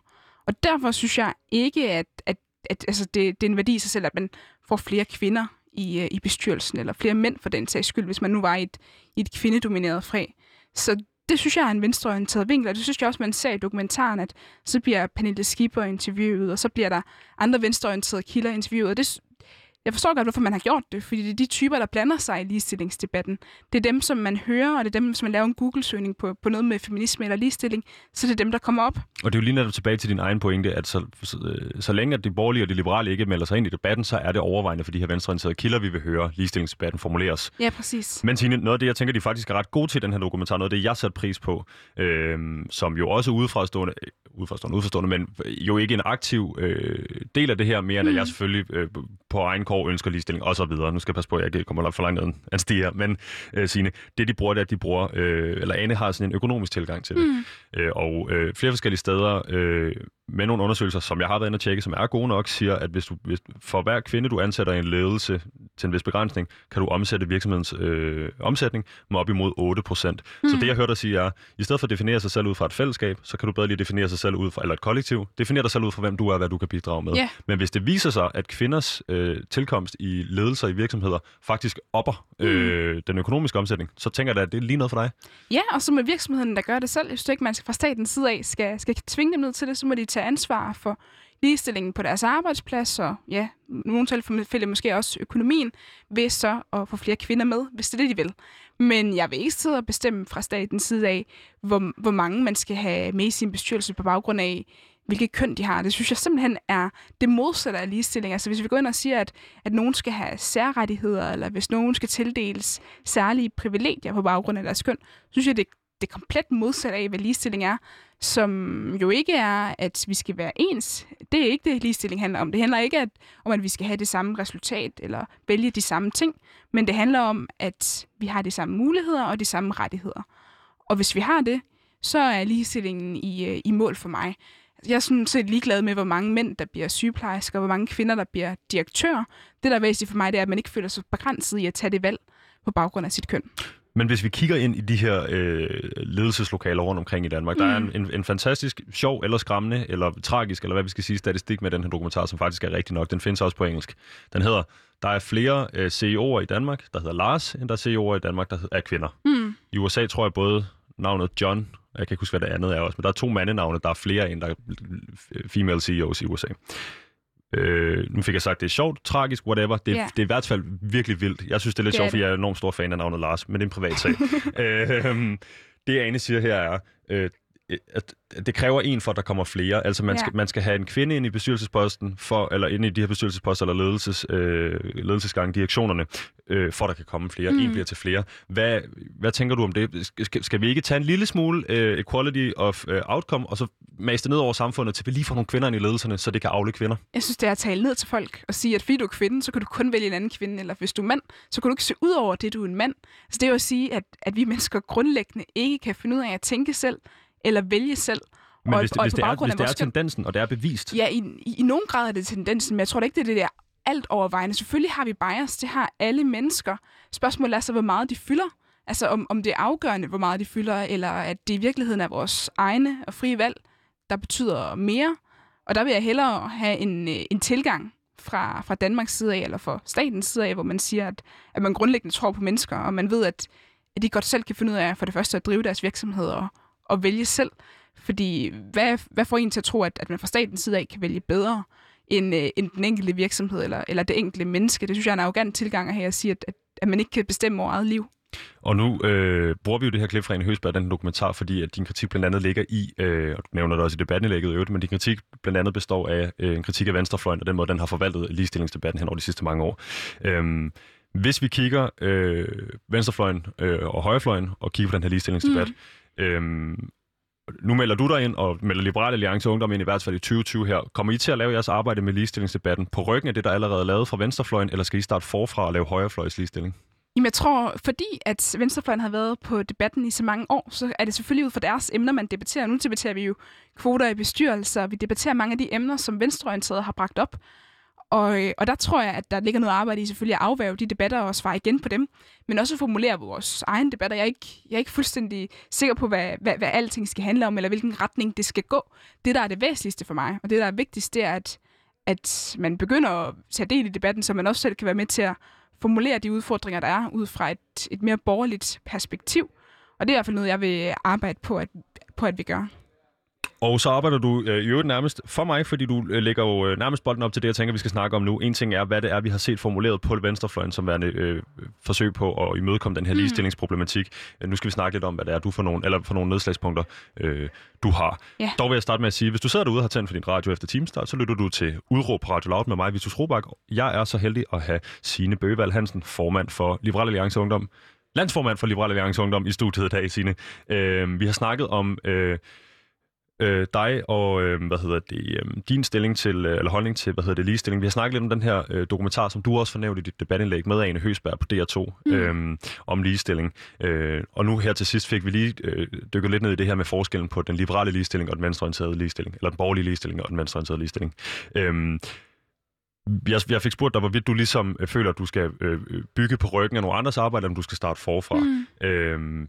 Og derfor synes jeg ikke, at, at, at altså det, det er en værdi i sig selv, at man får flere kvinder i, øh, i bestyrelsen, eller flere mænd for den sags skyld, hvis man nu var i et, i et kvindedomineret fag. Så det synes jeg er en venstreorienteret vinkel, og det synes jeg også, man ser i dokumentaren, at så bliver Pernille Skipper interviewet, og så bliver der andre venstreorienterede kilder interviewet, og det, jeg forstår godt, hvorfor man har gjort det, fordi det er de typer, der blander sig i ligestillingsdebatten. Det er dem, som man hører, og det er dem, som man laver en Google-søgning på, på noget med feminisme eller ligestilling, så det er dem, der kommer op. Og det er jo lige netop tilbage til din egen pointe, at så, så, så længe at de borgerlige og de liberale ikke melder sig ind i debatten, så er det overvejende for de her venstreorienterede kilder, vi vil høre ligestillingsdebatten formuleres. Ja, præcis. Men Tine, noget af det, jeg tænker, de faktisk er ret gode til den her dokumentar, noget af det, jeg satte pris på, øh, som jo også udefrastående, udefrastående, udefrastående, men jo ikke en aktiv øh, del af det her, mere end mm. at jeg selvfølgelig øh, på egen kår ønsker ligestilling videre. Nu skal jeg passe på, at jeg ikke kommer for langt ned at stige her. Men øh, Signe, det de bruger, det er, at de bruger, øh, eller Anne har sådan en økonomisk tilgang til det. Mm. Øh, og øh, flere forskellige steder øh, med nogle undersøgelser, som jeg har været inde og tjekke, som er gode nok, siger, at hvis du, hvis, for hver kvinde, du ansætter i en ledelse til en vis begrænsning, kan du omsætte virksomhedens øh, omsætning med op imod 8 procent. Mm. Så det, jeg hørte dig sige, er, i stedet for at definere sig selv ud fra et fællesskab, så kan du bedre lige definere sig selv ud fra, eller et kollektiv. Definere dig selv ud fra, hvem du er, hvad du kan bidrage med. Yeah. Men hvis det viser sig, at kvinders øh, tilkomst i ledelser i virksomheder faktisk opper øh, den økonomiske omsætning, så tænker jeg da, at det er lige noget for dig. Ja, og så med virksomheden, der gør det selv. Jeg synes ikke, man skal fra statens side af skal, skal tvinge dem ned til det, så må de tage ansvar for ligestillingen på deres arbejdsplads, og ja, nogle tilfælde måske også økonomien, ved så at få flere kvinder med, hvis det er det, de vil. Men jeg vil ikke sidde og bestemme fra statens side af, hvor, hvor mange man skal have med i sin bestyrelse på baggrund af, hvilket køn de har. Det synes jeg simpelthen er det modsatte af ligestilling. Altså hvis vi går ind og siger, at, at nogen skal have særrettigheder, eller hvis nogen skal tildeles særlige privilegier på baggrund af deres køn, synes jeg, det, det er komplet modsat af, hvad ligestilling er, som jo ikke er, at vi skal være ens. Det er ikke det, ligestilling handler om. Det handler ikke at, om, at vi skal have det samme resultat eller vælge de samme ting, men det handler om, at vi har de samme muligheder og de samme rettigheder. Og hvis vi har det, så er ligestillingen i, øh, i mål for mig. Jeg er sådan set ligeglad med, hvor mange mænd, der bliver sygeplejersker, og hvor mange kvinder, der bliver direktør. Det, der er væsentligt for mig, det er, at man ikke føler sig begrænset i at tage det valg på baggrund af sit køn. Men hvis vi kigger ind i de her øh, ledelseslokaler rundt omkring i Danmark, mm. der er en, en, en fantastisk sjov eller skræmmende, eller tragisk, eller hvad vi skal sige, statistik med den her dokumentar, som faktisk er rigtig nok. Den findes også på engelsk. Den hedder, der er flere øh, CEO'er i Danmark, der hedder Lars, end der er CEO'er i Danmark, der er kvinder. Mm. I USA tror jeg både navnet John, jeg kan ikke huske, hvad det andet er også, men der er to mandenavne, der er flere end der er female CEOs i USA. Øh, nu fik jeg sagt, det er sjovt, tragisk, whatever. Det, yeah. det er i hvert fald virkelig vildt. Jeg synes, det er lidt det sjovt, fordi jeg er enormt stor fan af navnet Lars, men det er en privat sag. øh, det, Ane siger her er, øh, at det kræver en for, at der kommer flere. Altså man, ja. skal, man skal have en kvinde ind i bestyrelsesposten, for, eller ind i de her bestyrelsesposter, eller ledelses, øh, ledelsesgang, direktionerne, øh, for at der kan komme flere. Mm. En bliver til flere. Hvad, hvad tænker du om det? Skal, skal vi ikke tage en lille smule øh, equality of øh, outcome, og så mase det ned over samfundet, til vi lige får nogle kvinder ind i ledelserne, så det kan afle kvinder? Jeg synes, det er at tale ned til folk og sige, at fordi du er kvinde, så kan du kun vælge en anden kvinde, eller hvis du er mand, så kan du ikke se ud over det, du er en mand. Altså det er jo at sige, at, at vi mennesker grundlæggende ikke kan finde ud af at tænke selv, eller vælge selv. Men og, hvis, og hvis, det er, hvis det er tendensen, og det er bevist? Ja, i, i, i nogen grad er det tendensen, men jeg tror da ikke, det er det der alt overvejende. Selvfølgelig har vi bias, det har alle mennesker. Spørgsmålet er så, hvor meget de fylder. Altså om, om det er afgørende, hvor meget de fylder, eller at det i virkeligheden er vores egne og frie valg, der betyder mere. Og der vil jeg hellere have en, øh, en tilgang fra, fra Danmarks side af, eller fra statens side af, hvor man siger, at, at man grundlæggende tror på mennesker, og man ved, at, at de godt selv kan finde ud af for det første at drive deres virksomheder og, og vælge selv. Fordi hvad, hvad får en til at tro, at, at man fra statens side af kan vælge bedre end, øh, end den enkelte virksomhed eller, eller det enkelte menneske. Det synes jeg er en arrogant tilgang at have at sige, at, at, at man ikke kan bestemme over eget liv. Og nu øh, bruger vi jo det her klip fra en Høsberg, den dokumentar, fordi at din kritik blandt andet ligger i, øh, og du nævner det også i debatindlægget i øvrigt, men din kritik blandt andet består af øh, en kritik af Venstrefløjen og den måde, den har forvaltet ligestillingsdebatten hen over de sidste mange år. Øhm, hvis vi kigger øh, Venstrefløjen øh, og Højrefløjen og kigger på den her ligestillingsdebat, mm øhm, nu melder du dig ind og melder Liberale Alliance Ungdom ind i hvert fald i 2020 her. Kommer I til at lave jeres arbejde med ligestillingsdebatten på ryggen af det, der allerede er lavet fra Venstrefløjen, eller skal I starte forfra og lave højrefløjs ligestilling? Jamen, jeg tror, fordi at Venstrefløjen har været på debatten i så mange år, så er det selvfølgelig ud fra deres emner, man debatterer. Nu debatterer vi jo kvoter i bestyrelser, vi debatterer mange af de emner, som Venstreorienterede har bragt op. Og, øh, og der tror jeg, at der ligger noget arbejde i selvfølgelig at afværge de debatter og svare igen på dem, men også formulere vores egne debatter. Jeg er ikke, jeg er ikke fuldstændig sikker på, hvad, hvad, hvad alting skal handle om, eller hvilken retning det skal gå. Det, der er det væsentligste for mig, og det, der er vigtigst, det er, at, at man begynder at tage del i debatten, så man også selv kan være med til at formulere de udfordringer, der er, ud fra et, et mere borgerligt perspektiv. Og det er i hvert fald noget, jeg vil arbejde på, at, på at vi gør. Og så arbejder du øh, i øvrigt nærmest for mig, fordi du øh, lægger jo øh, nærmest bolden op til det, jeg tænker, vi skal snakke om nu. En ting er, hvad det er, vi har set formuleret på venstrefløjen som værende øh, forsøg på at imødekomme den her mm. ligestillingsproblematik. Øh, nu skal vi snakke lidt om, hvad det er, du for nogle, eller for nogle nedslagspunkter, øh, du har. Yeah. Dog vil jeg starte med at sige, hvis du sidder derude og har tændt for din radio efter timestart, så lytter du til Udråb på Radio Loud med mig, Vitus Robak. Jeg er så heldig at have Signe Bøgevalg Hansen, formand for Liberal Alliance Ungdom, landsformand for Liberal Alliance Ungdom i studiet i dag, Signe. Øh, vi har snakket om... Øh, øh, dig og øh, hvad hedder det, øh, din stilling til, øh, eller holdning til hvad hedder det, ligestilling. Vi har snakket lidt om den her øh, dokumentar, som du også fornævnte i dit debatindlæg med Ane Høsberg på DR2 mm. øh, om ligestilling. Øh, og nu her til sidst fik vi lige øh, dykket lidt ned i det her med forskellen på den liberale ligestilling og den venstreorienterede ligestilling, eller den borgerlige ligestilling og den venstreorienterede ligestilling. Øh, jeg, jeg fik spurgt dig, hvorvidt du ligesom øh, føler, at du skal øh, bygge på ryggen af nogle andres arbejde, eller om du skal starte forfra. Mm. Øh,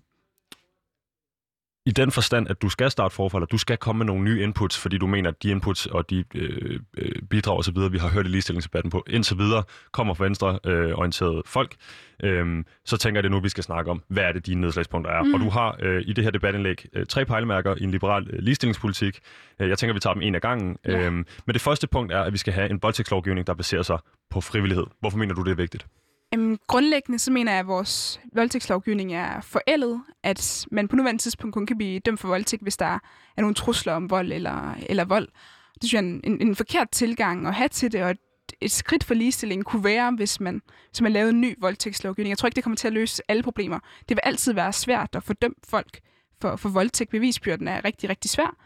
i den forstand, at du skal starte forfra, eller du skal komme med nogle nye inputs, fordi du mener, at de inputs og de øh, øh bidrag osv., vi har hørt i ligestillingsdebatten på, indtil videre kommer fra venstreorienterede øh, folk, øh, så tænker jeg det nu, vi skal snakke om, hvad er det, dine nedslagspunkter er. Mm. Og du har øh, i det her debatindlæg øh, tre pejlemærker i en liberal øh, ligestillingspolitik. Øh, jeg tænker, vi tager dem en af gangen. Ja. Øh, men det første punkt er, at vi skal have en voldtægtslovgivning, der baserer sig på frivillighed. Hvorfor mener du, det er vigtigt? Øhm, grundlæggende så mener jeg, at vores voldtægtslovgivning er forældet, at man på nuværende tidspunkt kun kan blive dømt for voldtægt, hvis der er nogle trusler om vold eller, eller vold. Det synes jeg er en, en, en forkert tilgang at have til det, og et, et skridt for ligestilling kunne være, hvis man, hvis man lavede en ny voldtægtslovgivning. Jeg tror ikke, det kommer til at løse alle problemer. Det vil altid være svært at fordømme folk for, for voldtægt. Bevisbyrden er rigtig, rigtig svær.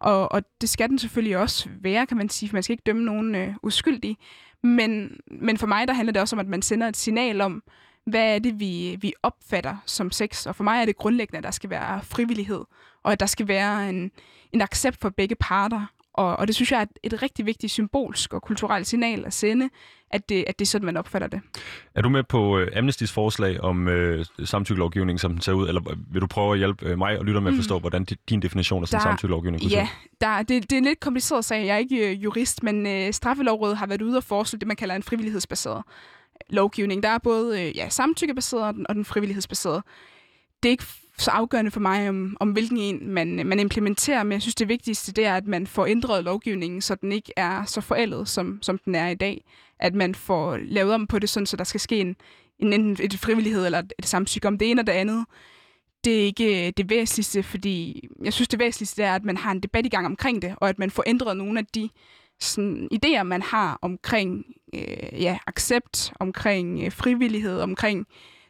Og, og det skal den selvfølgelig også være, kan man sige, for man skal ikke dømme nogen øh, uskyldige. Men, men for mig der handler det også om, at man sender et signal om, hvad er det, vi, vi opfatter som sex. Og for mig er det grundlæggende, at der skal være frivillighed, og at der skal være en, en accept for begge parter. Og, og det synes jeg er et, et rigtig vigtigt symbolsk og kulturelt signal at sende, at det, at det er sådan, man opfatter det. Er du med på uh, Amnestys forslag om uh, samtykkelovgivning, som den ser ud, eller vil du prøve at hjælpe uh, mig og lytte med at forstå, mm. hvordan din definition af sådan samtykkelovgivning kunne Ja, der, det, det er en lidt kompliceret sag. Jeg er ikke uh, jurist, men uh, Straffelovrådet har været ude og foreslå det, man kalder en frivillighedsbaseret lovgivning. Der er både uh, ja, samtykkebaseret og den, og den frivillighedsbaserede. Det er ikke så afgørende for mig, om, om hvilken en man, man implementerer, men jeg synes, det vigtigste det er, at man får ændret lovgivningen, så den ikke er så forældet, som, som den er i dag. At man får lavet om på det, sådan, så der skal ske en, en, enten et frivillighed eller et samtykke om det ene og det andet. Det er ikke øh, det væsentligste, fordi jeg synes, det væsentligste er, at man har en debat i gang omkring det, og at man får ændret nogle af de sådan, idéer, man har omkring øh, ja, accept, omkring øh, frivillighed, omkring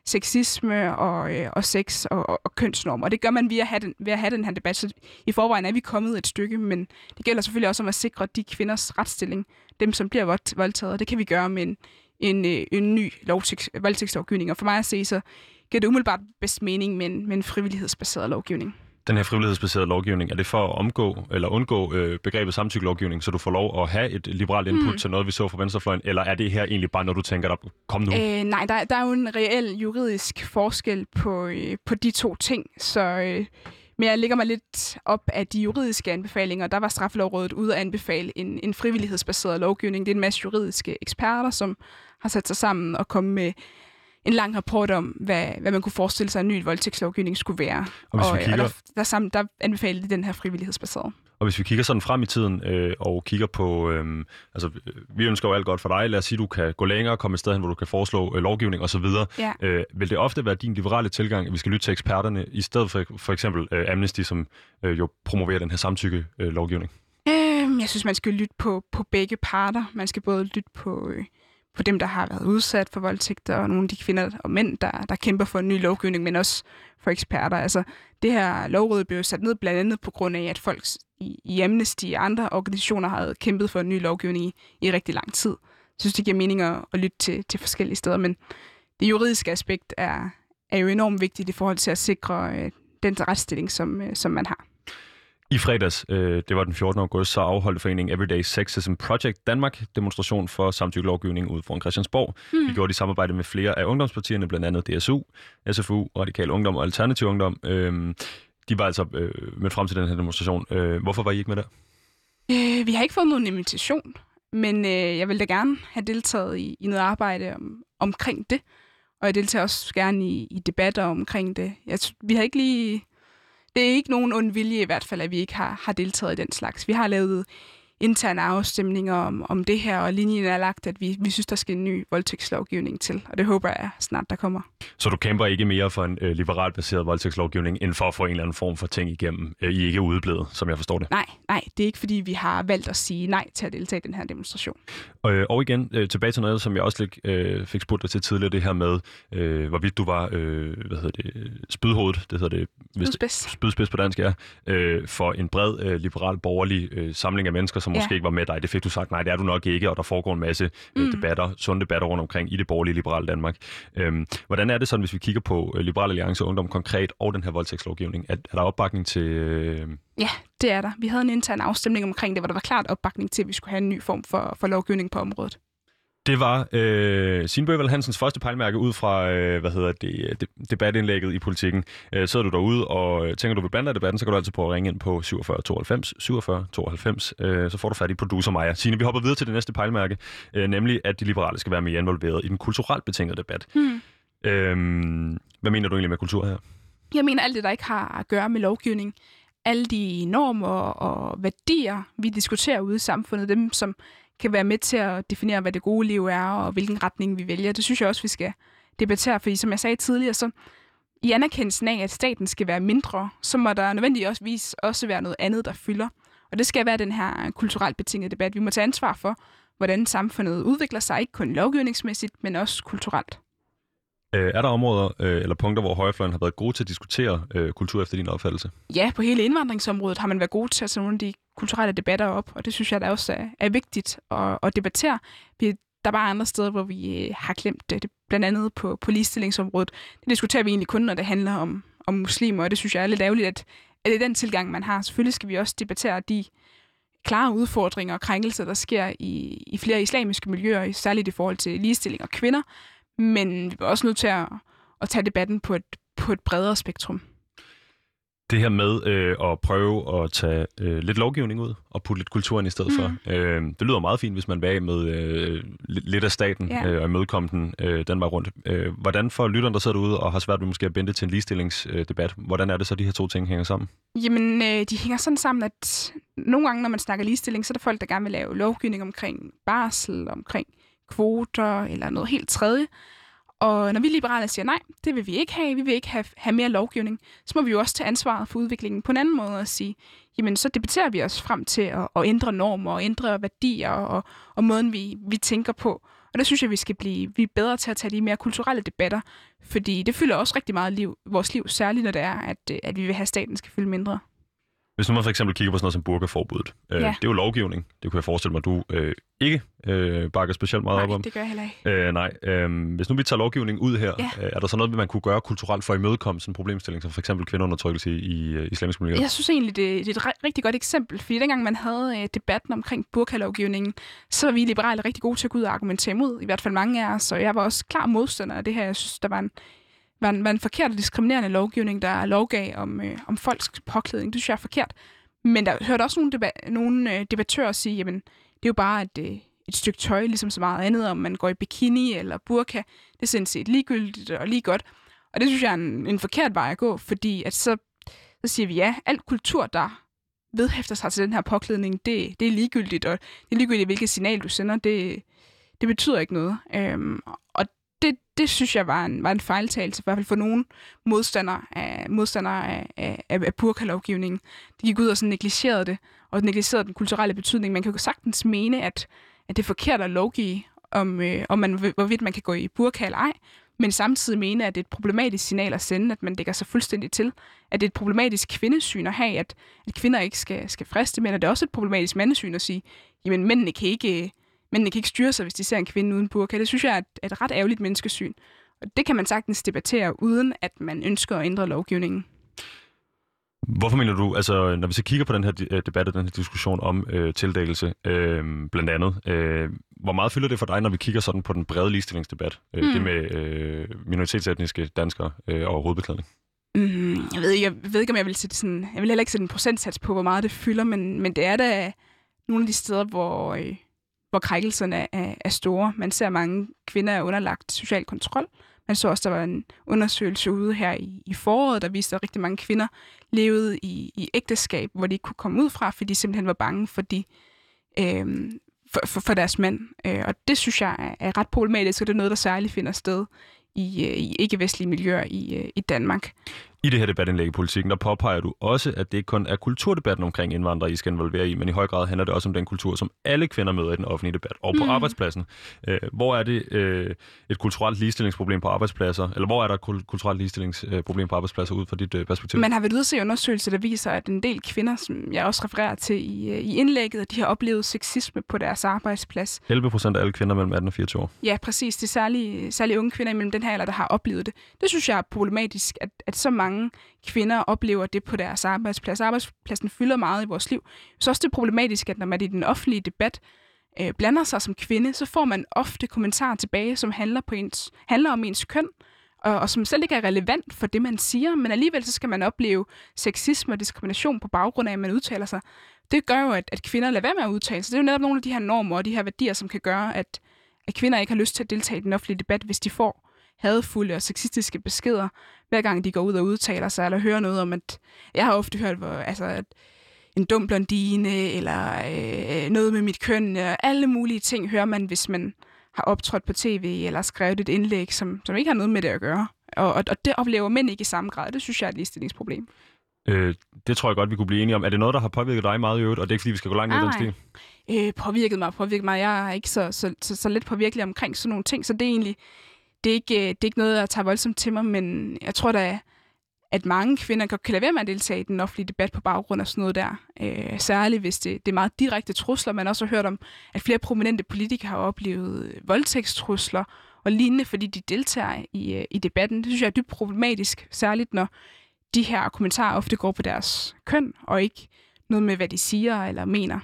sexisme og, øh, og sex og, og, og kønsnormer. Og det gør man via at have den, ved at have den her debat. Så i forvejen er vi kommet et stykke, men det gælder selvfølgelig også om at sikre de kvinders retsstilling, dem som bliver voldtaget. Og det kan vi gøre med en, en, øh, en ny voldtægtslovgivning. Og for mig at se, så giver det umiddelbart bedst mening med en, med en frivillighedsbaseret lovgivning den her frivillighedsbaserede lovgivning, er det for at omgå eller undgå øh, begrebet samtykkelovgivning, så du får lov at have et liberalt input mm. til noget, vi så fra venstrefløjen, eller er det her egentlig bare noget, du tænker, der kom nu? Øh, nej, der, der er jo en reel juridisk forskel på, øh, på de to ting, så... Øh, men jeg ligger mig lidt op af de juridiske anbefalinger. Der var Straffelovrådet ude at anbefale en, en frivillighedsbaseret lovgivning. Det er en masse juridiske eksperter, som har sat sig sammen og kommet med en lang rapport om, hvad, hvad man kunne forestille sig, at en ny voldtægtslovgivning skulle være. Og, og, kigger... og der, der, sammen, der anbefalede de den her frivillighedsbaserede. Og hvis vi kigger sådan frem i tiden øh, og kigger på, øh, altså vi ønsker jo alt godt for dig, lad os sige, du kan gå længere, komme et sted hen, hvor du kan foreslå øh, lovgivning osv. Ja. Øh, vil det ofte være din liberale tilgang, at vi skal lytte til eksperterne, i stedet for for eksempel øh, Amnesty, som øh, jo promoverer den her samtykke øh, lovgivning? Øhm, jeg synes, man skal lytte på, på begge parter. Man skal både lytte på, øh, på dem, der har været udsat for voldtægter, og nogle af de kvinder og mænd, der, der kæmper for en ny lovgivning, men også for eksperter. Altså, det her lovråd blev sat ned blandt andet på grund af, at folk i, i Amnesty og andre organisationer havde kæmpet for en ny lovgivning i, i rigtig lang tid. Jeg synes, det giver mening at, at lytte til, til forskellige steder, men det juridiske aspekt er, er jo enormt vigtigt i forhold til at sikre øh, den retsstilling, som, øh, som man har. I fredags, øh, det var den 14. august, så afholdte foreningen Everyday Sexism Project Danmark demonstration for samtykkelovgivning ud foran Christiansborg. Mm. Det gjorde de i samarbejde med flere af ungdomspartierne, blandt andet DSU, SFU, Radikal Ungdom og Alternativ Ungdom. Øh, de var altså øh, mødt frem til den her demonstration. Øh, hvorfor var I ikke med der? Øh, vi har ikke fået nogen invitation, men øh, jeg ville da gerne have deltaget i, i noget arbejde om, omkring det. Og jeg deltager også gerne i, i debatter omkring det. Jeg, vi har ikke lige det er ikke nogen ond vilje i hvert fald, at vi ikke har, har deltaget i den slags. Vi har lavet interne afstemninger om, om det her, og linjen er lagt, at vi, vi synes, der skal en ny voldtægtslovgivning til, og det håber jeg snart, der kommer. Så du kæmper ikke mere for en øh, liberalt baseret voldtægtslovgivning, end for at få en eller anden form for ting igennem? Øh, I er ikke udeblevet, som jeg forstår det? Nej, nej, det er ikke, fordi vi har valgt at sige nej til at deltage i den her demonstration. Øh, og igen, øh, tilbage til noget, som jeg også øh, fik spurgt dig til tidligere, det her med, øh, hvorvidt du var, øh, hvad hedder det, spydhovedet, det hedder det, spydspids, spydspids på dansk, ja, øh, for en bred øh, liberal borgerlig øh, samling af mennesker, som ja. måske ikke var med dig. Det fik du sagt, nej, det er du nok ikke, og der foregår en masse øh, mm. debatter, sunde debatter rundt omkring i det borgerlige liberale Danmark. Øhm, hvordan er det sådan, hvis vi kigger på øh, Liberal Alliance Ungdom konkret og den her voldtægtslovgivning? Er, er der opbakning til... Øh... Ja, det er der. Vi havde en intern afstemning omkring det, hvor der var klart opbakning til, at vi skulle have en ny form for, for lovgivning på området. Det var øh, Signe Hansens første pejlmærke ud fra øh, hvad hedder det, det, debatindlægget i politikken. Øh, sidder du derude og tænker, du vil blande dig debatten, så kan du altid prøve at ringe ind på 47 92 47 92. Øh, så får du fat i producer Maja. Signe, vi hopper videre til det næste pejlmærke, øh, nemlig at de liberale skal være mere involveret i den kulturelt betingede debat. Hmm. Øh, hvad mener du egentlig med kultur her? Jeg mener alt det, der ikke har at gøre med lovgivning. Alle de normer og værdier, vi diskuterer ude i samfundet, dem som kan være med til at definere, hvad det gode liv er, og hvilken retning vi vælger. Det synes jeg også, vi skal debattere, fordi som jeg sagde tidligere, så i anerkendelsen af, at staten skal være mindre, så må der nødvendigvis også være noget andet, der fylder. Og det skal være den her kulturelt betingede debat. Vi må tage ansvar for, hvordan samfundet udvikler sig, ikke kun lovgivningsmæssigt, men også kulturelt. Øh, er der områder øh, eller punkter, hvor højrefløjen har været gode til at diskutere øh, kultur efter din opfattelse? Ja, på hele indvandringsområdet har man været god til at tage nogle af de kulturelle debatter op, og det synes jeg da også er, er vigtigt at, at debattere. Vi, der er bare andre steder, hvor vi øh, har glemt det, blandt andet på, på ligestillingsområdet. Det diskuterer vi egentlig kun, når det handler om, om muslimer, og det synes jeg er lidt ærgerligt, at, at det er den tilgang, man har. Selvfølgelig skal vi også debattere de klare udfordringer og krænkelser, der sker i, i flere islamiske miljøer, særligt i forhold til ligestilling og kvinder, men vi er også nødt til at, at tage debatten på et, på et bredere spektrum. Det her med øh, at prøve at tage øh, lidt lovgivning ud og putte lidt kultur ind i stedet mm. for. Øh, det lyder meget fint, hvis man vil med øh, lidt af staten ja. øh, og imødekomme den øh, den vej rundt. Øh, hvordan for lytteren, der sidder derude og har svært ved måske at binde til en ligestillingsdebat, hvordan er det så, de her to ting hænger sammen? Jamen, øh, de hænger sådan sammen, at nogle gange, når man snakker ligestilling, så er der folk, der gerne vil lave lovgivning omkring barsel, omkring kvoter eller noget helt tredje. Og når vi liberale siger nej, det vil vi ikke have, vi vil ikke have, have mere lovgivning, så må vi jo også tage ansvaret for udviklingen på en anden måde og sige, jamen så debatterer vi os frem til at, at ændre normer og ændre værdier og, og måden, vi, vi tænker på. Og der synes jeg, vi skal blive vi er bedre til at tage de mere kulturelle debatter, fordi det fylder også rigtig meget liv, vores liv, særligt når det er, at, at vi vil have, at staten skal fylde mindre. Hvis nu man for eksempel kigger på sådan noget som burkaforbuddet, øh, ja. det er jo lovgivning. Det kunne jeg forestille mig, du øh, ikke øh, bakker specielt meget nej, op om. Nej, det gør jeg heller ikke. Øh, nej, øh, hvis nu vi tager lovgivning ud her, ja. øh, er der så noget, man kunne gøre kulturelt for at imødekomme sådan en problemstilling, som for eksempel kvindeundertrykkelse i, i uh, islamiske miljøer? Jeg synes egentlig, det, det er et rigtig godt eksempel, fordi dengang man havde øh, debatten omkring burkalovgivningen, så var vi liberale rigtig gode til at gå ud og argumentere imod, i hvert fald mange af os, og jeg var også klar modstander af det her. Jeg synes, der var en var en, var en forkert og diskriminerende lovgivning, der lovgav om, øh, om folks påklædning. Det synes jeg er forkert. Men der hørte også nogle, deba- nogle øh, debattører sige, jamen, det er jo bare et, øh, et stykke tøj, ligesom så meget andet, om man går i bikini eller burka. Det er sådan set ligegyldigt og lige godt. Og det synes jeg er en, en forkert vej at gå, fordi at så, så siger vi ja, alt kultur, der vedhæfter sig til den her påklædning, det, det er ligegyldigt, og det er ligegyldigt, hvilket signal du sender, det, det betyder ikke noget. Øhm, det, det synes jeg var en, var en fejltagelse, i hvert fald for nogle modstandere af, modstandere af, af, af burkalovgivningen. De gik ud og sådan negligerede det, og negligerede den kulturelle betydning. Man kan jo sagtens mene, at, at det er forkert at lovgive om, øh, om man, hvorvidt man kan gå i burka eller ej, men samtidig mene, at det er et problematisk signal at sende, at man dækker sig fuldstændig til. At det er et problematisk kvindesyn at have, at, at kvinder ikke skal, skal friste mænd, og det er også et problematisk mandesyn at sige, jamen mændene kan ikke, mændene kan ikke styre sig, hvis de ser en kvinde uden burka. Det synes jeg er et, et ret ærgerligt menneskesyn. Og det kan man sagtens debattere, uden at man ønsker at ændre lovgivningen. Hvorfor mener du, altså når vi så kigger på den her øh, debat og den her diskussion om øh, tildækkelse, øh, blandt andet, øh, hvor meget fylder det for dig, når vi kigger sådan på den brede ligestillingsdebat, øh, mm. det med øh, minoritetsetniske danskere øh, og hovedbeklædning? Mm, jeg, ved, jeg ved ikke, om jeg vil sætte sådan, jeg vil heller ikke sætte en procentsats på, hvor meget det fylder, men, men det er da nogle af de steder, hvor, øh, hvor krækkelserne er, er store. Man ser mange kvinder er underlagt social kontrol. Man så også, der var en undersøgelse ude her i, i foråret, der viste, at rigtig mange kvinder levede i, i ægteskab, hvor de ikke kunne komme ud fra, fordi de simpelthen var bange for, de, øh, for, for, for deres mand. Øh, og det synes jeg er, er ret problematisk, og det er noget, der særligt finder sted i, øh, i ikke-vestlige miljøer i, øh, i Danmark. I det her debatindlæg i politikken, der påpeger du også, at det ikke kun er kulturdebatten omkring indvandrere, I skal involvere i, men i høj grad handler det også om den kultur, som alle kvinder møder i den offentlige debat og på mm. arbejdspladsen. Øh, hvor er det øh, et kulturelt ligestillingsproblem på arbejdspladser, eller hvor er der et kulturelt ligestillingsproblem på arbejdspladser ud fra dit øh, perspektiv? Man har været ude at se undersøgelser, der viser, at en del kvinder, som jeg også refererer til i, øh, i indlægget, at de har oplevet sexisme på deres arbejdsplads. 11 procent af alle kvinder mellem 18 og 24 år. Ja, præcis. Det er særlige, særlige unge kvinder imellem den her alder, der har oplevet det. Det synes jeg er problematisk, at, at så mange kvinder oplever det på deres arbejdsplads. Arbejdspladsen fylder meget i vores liv. Så også det er problematisk, at når man i den offentlige debat øh, blander sig som kvinde, så får man ofte kommentarer tilbage, som handler, på ens, handler om ens køn, og, og som selv ikke er relevant for det, man siger, men alligevel så skal man opleve sexisme og diskrimination på baggrund af, at man udtaler sig. Det gør jo, at, at kvinder lader være med at udtale sig. Det er jo netop nogle af de her normer og de her værdier, som kan gøre, at, at kvinder ikke har lyst til at deltage i den offentlige debat, hvis de får hadfulde og sexistiske beskeder, hver gang de går ud og udtaler sig, eller hører noget om, at jeg har ofte hørt, hvor, altså, at en dum blondine, eller øh, noget med mit køn, og alle mulige ting hører man, hvis man har optrådt på tv, eller skrevet et indlæg, som, som ikke har noget med det at gøre. Og, og, og det oplever mænd ikke i samme grad. Det synes jeg er et ligestillingsproblem. Øh, det tror jeg godt, vi kunne blive enige om. Er det noget, der har påvirket dig meget i øvrigt, og det er ikke, fordi vi skal gå langt ned i den stil? Øh, påvirket mig, påvirket mig. Jeg er ikke så, så, så, så lidt påvirkelig omkring sådan nogle ting, så det er egentlig det er ikke, øh, det er ikke noget, jeg tager voldsomt til mig, men jeg tror da, at mange kvinder godt kan lade være med at deltage i den offentlige debat på baggrund af sådan noget der. Øh, særligt hvis det, det er meget direkte trusler. Man også har hørt om, at flere prominente politikere har oplevet øh, voldtægtstrusler og lignende, fordi de deltager i, øh, i debatten. Det synes jeg er dybt problematisk, særligt når de her kommentarer ofte går på deres køn, og ikke noget med, hvad de siger eller mener.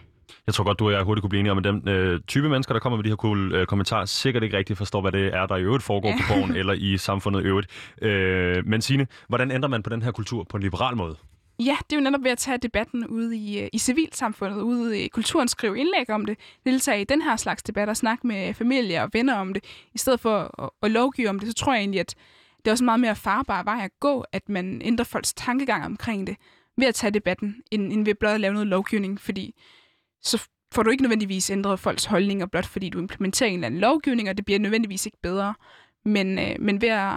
Jeg tror godt, du og jeg hurtigt kunne blive enige om, at den øh, type mennesker, der kommer med de her cool øh, kommentarer, sikkert ikke rigtig forstår, hvad det er, der i øvrigt foregår på borgen eller i samfundet i øvrigt. Øh, men Signe, hvordan ændrer man på den her kultur på en liberal måde? Ja, det er jo netop ved at tage debatten ude i, øh, i civilsamfundet, ude i kulturen, skrive indlæg om det, deltage i den her slags debat og snakke med familie og venner om det, i stedet for at, at lovgive om det, så tror jeg egentlig, at det er også en meget mere farbar vej at gå, at man ændrer folks tankegang omkring det, ved at tage debatten, end, end ved blot at lave noget lovgivning, fordi så får du ikke nødvendigvis ændret folks holdninger, blot fordi du implementerer en eller anden lovgivning, og det bliver nødvendigvis ikke bedre. Men, øh, men ved, at,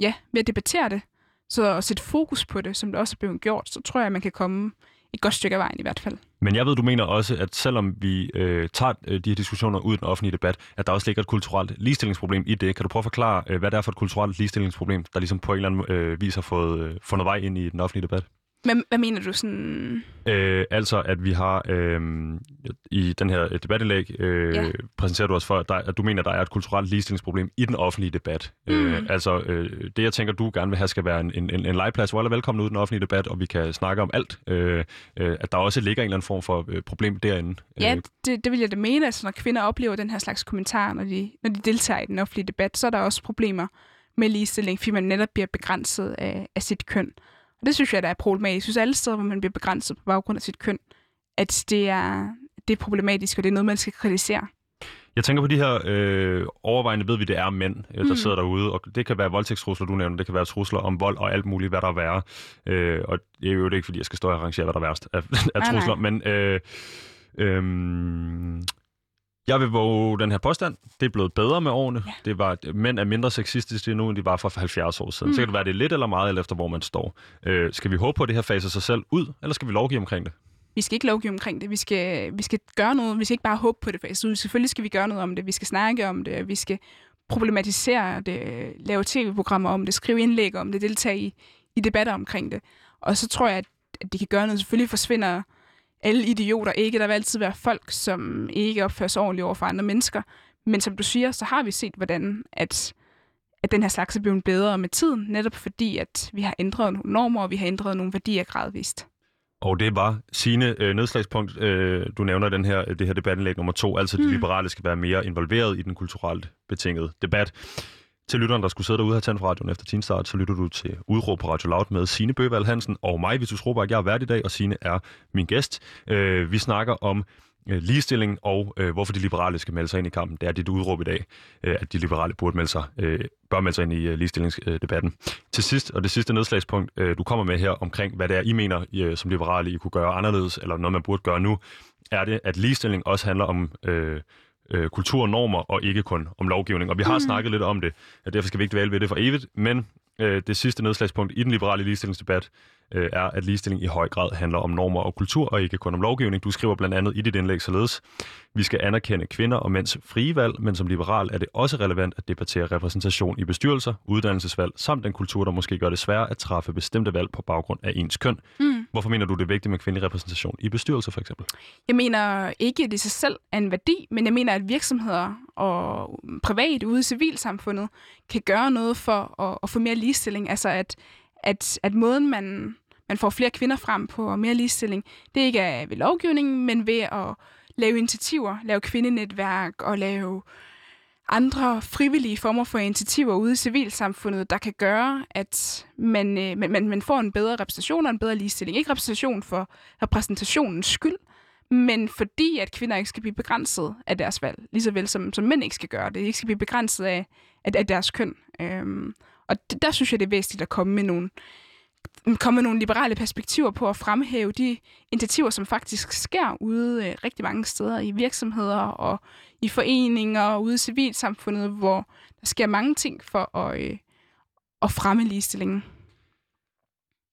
ja, ved at debattere det, så at sætte fokus på det, som det også er blevet gjort, så tror jeg, at man kan komme et godt stykke af vejen i hvert fald. Men jeg ved, du mener også, at selvom vi øh, tager øh, de her diskussioner ud i den offentlige debat, at der også ligger et kulturelt ligestillingsproblem i det. Kan du prøve at forklare, øh, hvad det er for et kulturelt ligestillingsproblem, der ligesom på en eller anden øh, vis har fået øh, fundet vej ind i den offentlige debat? Hvad, hvad mener du sådan? Øh, altså, at vi har øh, i den her debatindlæg øh, ja. præsenterer du os for, at, der, at du mener, at der er et kulturelt ligestillingsproblem i den offentlige debat. Mm. Øh, altså, øh, det jeg tænker, du gerne vil have, skal være en, en, en legeplads, hvor alle er velkommen ud i den offentlige debat, og vi kan snakke om alt. Øh, øh, at der også ligger en eller anden form for øh, problem derinde. Ja, øh. det, det vil jeg da mene. Altså, når kvinder oplever den her slags kommentarer, når de, når de deltager i den offentlige debat, så er der også problemer med ligestilling, fordi man netop bliver begrænset af, af sit køn. Og det synes jeg, der er problematisk. Jeg synes alle steder, hvor man bliver begrænset på baggrund af sit køn, at det er, det er problematisk, og det er noget, man skal kritisere. Jeg tænker på de her øh, overvejende, ved vi, det er mænd, øh, der Mm. sidder derude, og det kan være voldtægtstrusler, du nævner, det kan være trusler om vold og alt muligt, hvad der er værre. Øh, og det er jo ikke, fordi jeg skal stå og arrangere, hvad der er værst af, af trusler, nej. men øh, øh, jeg vil våge den her påstand. Det er blevet bedre med årene. Ja. Det var, mænd er mindre sexistiske nu, end de var for 70 år siden. Mm. Så kan det være, det er lidt eller meget, alt efter hvor man står. Øh, skal vi håbe på, at det her faser sig selv ud, eller skal vi lovgive omkring det? Vi skal ikke lovgive omkring det. Vi skal, vi skal gøre noget. Vi skal ikke bare håbe på det. Så selvfølgelig skal vi gøre noget om det. Vi skal snakke om det. Vi skal problematisere det. Lave tv-programmer om det. Skrive indlæg om det. Deltage i, i debatter omkring det. Og så tror jeg, at, at de kan gøre noget. Selvfølgelig forsvinder alle idioter ikke. Der vil altid være folk, som ikke opfører sig ordentligt over for andre mennesker. Men som du siger, så har vi set, hvordan at, at den her slags er blevet bedre med tiden. Netop fordi, at vi har ændret nogle normer, og vi har ændret nogle værdier gradvist. Og det var sine øh, nedslagspunkt. Øh, du nævner den her, det her debatindlæg nummer to. Altså, de Mm. liberale skal være mere involveret i den kulturelt betingede debat. Til lytteren, der skulle sidde derude og tændt for radioen efter tin start, så lytter du til Udråb på Radio Loud med Signe Bøvald Hansen og mig, Vitus Robak. Jeg er vært i dag, og Signe er min gæst. Øh, vi snakker om øh, ligestilling og øh, hvorfor de liberale skal melde sig ind i kampen. Det er dit udråb i dag, øh, at de liberale burde melde sig, øh, bør melde sig ind i øh, ligestillingsdebatten. Til sidst, og det sidste nedslagspunkt, øh, du kommer med her omkring, hvad det er, I mener øh, som liberale, I kunne gøre anderledes, eller noget, man burde gøre nu, er det, at ligestilling også handler om øh, øh, kultur og normer, og ikke kun om lovgivning. Og vi har mm. snakket lidt om det, og derfor skal vi ikke dvæle ved det for evigt, men øh, det sidste nedslagspunkt i den liberale ligestillingsdebat øh, er, at ligestilling i høj grad handler om normer og kultur, og ikke kun om lovgivning. Du skriver blandt andet i dit indlæg således, vi skal anerkende kvinder og mænds frie valg, men som liberal er det også relevant at debattere repræsentation i bestyrelser, uddannelsesvalg, samt den kultur, der måske gør det sværere at træffe bestemte valg på baggrund af ens køn. Mm. Hvorfor mener du, det er vigtigt med kvindelig repræsentation i bestyrelser, for eksempel? Jeg mener ikke, at det i sig selv er en værdi, men jeg mener, at virksomheder og privat ude i civilsamfundet kan gøre noget for at, at få mere ligestilling. Altså at, at, at måden, man, man får flere kvinder frem på og mere ligestilling, det ikke er ved lovgivningen, men ved at lave initiativer, lave kvindenetværk og lave andre frivillige former for initiativer ude i civilsamfundet, der kan gøre, at man, øh, man, man, får en bedre repræsentation og en bedre ligestilling. Ikke repræsentation for repræsentationens skyld, men fordi at kvinder ikke skal blive begrænset af deres valg, lige så vel som, som mænd ikke skal gøre det, ikke skal blive begrænset af, af, af deres køn. Øhm, og det, der synes jeg, det er væsentligt at komme med nogle, komme med nogle liberale perspektiver på at fremhæve de initiativer, som faktisk sker ude øh, rigtig mange steder i virksomheder og i foreninger og ude i civilsamfundet, hvor der sker mange ting for at, øh, at fremme ligestillingen.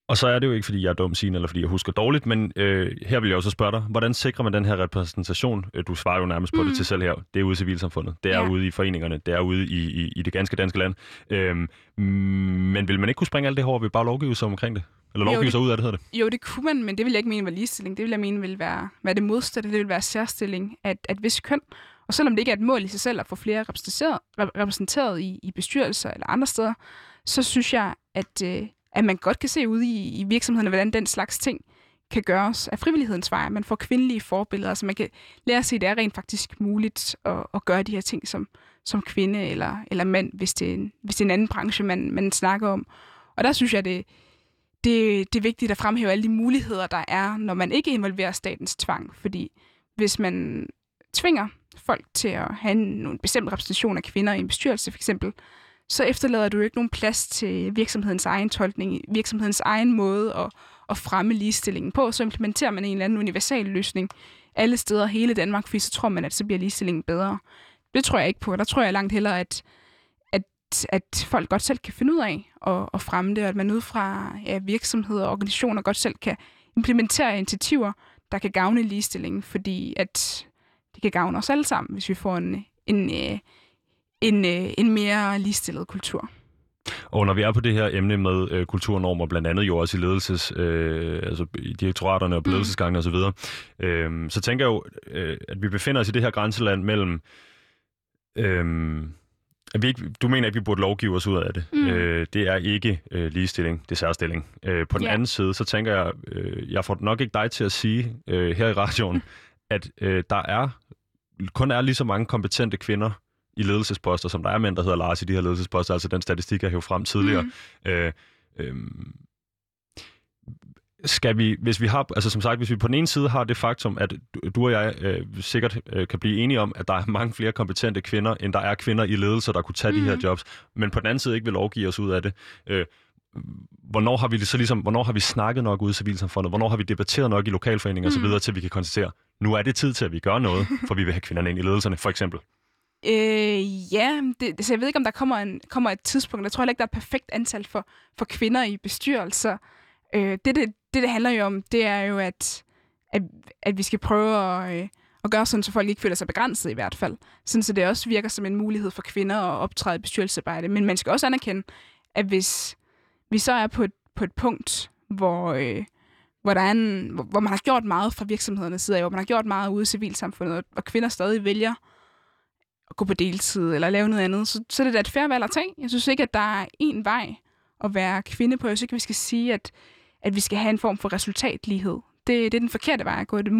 Og så er det jo ikke, fordi jeg er dum, Signe, eller fordi jeg husker dårligt, men øh, her vil jeg også spørge dig, hvordan sikrer man den her repræsentation? Øh, Du svarer jo nærmest på mm. Mm. det til selv her. Det er ude i civilsamfundet, det er Ja. ude i foreningerne, det er ude i, i, i det ganske danske land. Øhm, men vil man ikke kunne springe alt det her over ved bare lovgive sig omkring det? Eller Jo, lovgive det- sig ud af det, hedder det? Jo, det kunne man, men det vil jeg ikke mene var ligestilling. Det vil jeg mene vil være, være det modsatte. Det vil være særstilling af at vis køn. Og selvom det ikke er et mål i sig selv at få flere repræsenteret, rep- repræsenteret i, i bestyrelser eller andre steder, så synes jeg, at, øh, at man godt kan se ude i, i virksomhederne, hvordan den slags ting kan gøres af frivillighedens vej. Man får kvindelige forbilleder, så man kan lære at se, at det er rent faktisk muligt at, at gøre de her ting som, som kvinde eller, eller mand, hvis det, er en, hvis det er en anden branche, man, man snakker om. Og der synes jeg, det, det, det er vigtigt at fremhæve alle de muligheder, der er, når man ikke involverer statens tvang. Fordi hvis man tvinger folk til at have en, en bestemt repræsentation af kvinder i en bestyrelse, for eksempel, så efterlader du jo ikke nogen plads til virksomhedens egen tolkning, virksomhedens egen måde at, at fremme ligestillingen på. Så implementerer man en eller anden universal løsning alle steder i hele Danmark, fordi så tror man, at så bliver ligestillingen bedre. Det tror jeg ikke på. Der tror jeg langt hellere, at, at, at folk godt selv kan finde ud af at, at fremme det, og at man ud fra ja, virksomheder og organisationer godt selv kan implementere initiativer, der kan gavne ligestillingen, fordi at det kan gavne os alle sammen, hvis vi får en, en, øh, en, øh, en mere ligestillet kultur. Og når vi er på det her emne med øh, kulturnormer, blandt andet jo også i ledelses, øh, altså i direktoraterne og på Mm. ledelsesgangene osv., øh, så tænker jeg jo, øh, at vi befinder os i det her grænseland mellem, øh, at vi ikke, du mener ikke, vi burde lovgive os ud af det. Mm. Øh, det er ikke øh, ligestilling, det er særstilling. Øh, på den Ja. anden side, så tænker jeg, øh, jeg får nok ikke dig til at sige øh, her i radioen, at øh, der er kun er lige så mange kompetente kvinder i ledelsesposter, som der er mænd, der hedder Lars i de her ledelsesposter, altså den statistik, jeg hævde frem tidligere. Mm. Øh, øh, skal vi, hvis vi har, altså som sagt, hvis vi på den ene side har det faktum, at du og jeg øh, sikkert øh, kan blive enige om, at der er mange flere kompetente kvinder, end der er kvinder i ledelser, der kunne tage mm. de her Mhm. jobs, men på den anden side ikke vil lovgive os ud af det. Øh, hvornår har vi så ligesom, hvornår har vi snakket nok ude i civilsamfundet? Hvornår har vi debatteret nok i lokalforeninger Mm. osv., til vi kan konstatere, nu er det tid til, at vi gør noget, for vi vil have kvinderne ind i ledelserne, for eksempel. Øh, ja, det, så jeg ved ikke, om der kommer, en, kommer et tidspunkt. Jeg tror heller ikke, der er et perfekt antal for, for kvinder i bestyrelser. Øh, det, det, det, det handler jo om, det er jo, at, at, at vi skal prøve at, øh, at gøre sådan, så folk ikke føler sig begrænset i hvert fald. Sådan, så det også virker som en mulighed for kvinder at optræde i bestyrelsesarbejde. Men man skal også anerkende, at hvis vi så er på et, på et punkt, hvor, øh, hvor, der er en, hvor, hvor man har gjort meget fra virksomhedernes side af, hvor man har gjort meget ude i civilsamfundet, og, og kvinder stadig vælger at gå på deltid eller lave noget andet, så, så er det da et færre valg at tage. Jeg synes ikke, at der er én vej at være kvinde på. Jeg synes ikke, vi skal sige, at, at vi skal have en form for resultatlighed. Det, det er den forkerte vej at gå. Det,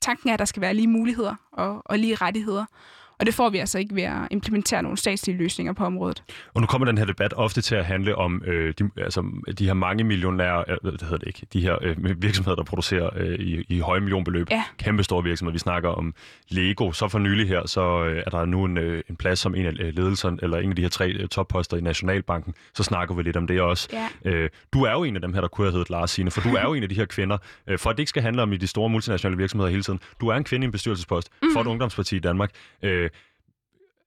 tanken er, at der skal være lige muligheder og, og lige rettigheder. Og det får vi altså ikke ved at implementere nogle statslige løsninger på området. Og nu kommer den her debat ofte til at handle om øh, de, altså, de her mange millionære, øh, hvad hedder det ikke, de her øh, virksomheder, der producerer øh, i, i høje millionbeløb. Ja. Kæmpe store virksomheder. Vi snakker om Lego. Så for nylig her, så øh, er der nu en, øh, en plads som en af øh, ledelserne, eller en af de her tre øh, topposter i Nationalbanken. Så snakker vi lidt om det også. Ja. Øh, du er jo en af dem her, der kunne have heddet Lars Signe, for du er jo en af de her kvinder. Øh, for at det ikke skal handle om i de store multinationale virksomheder hele tiden. Du er en kvinde i en bestyrelsespost mm. for et ungdomsparti i Danmark. Øh,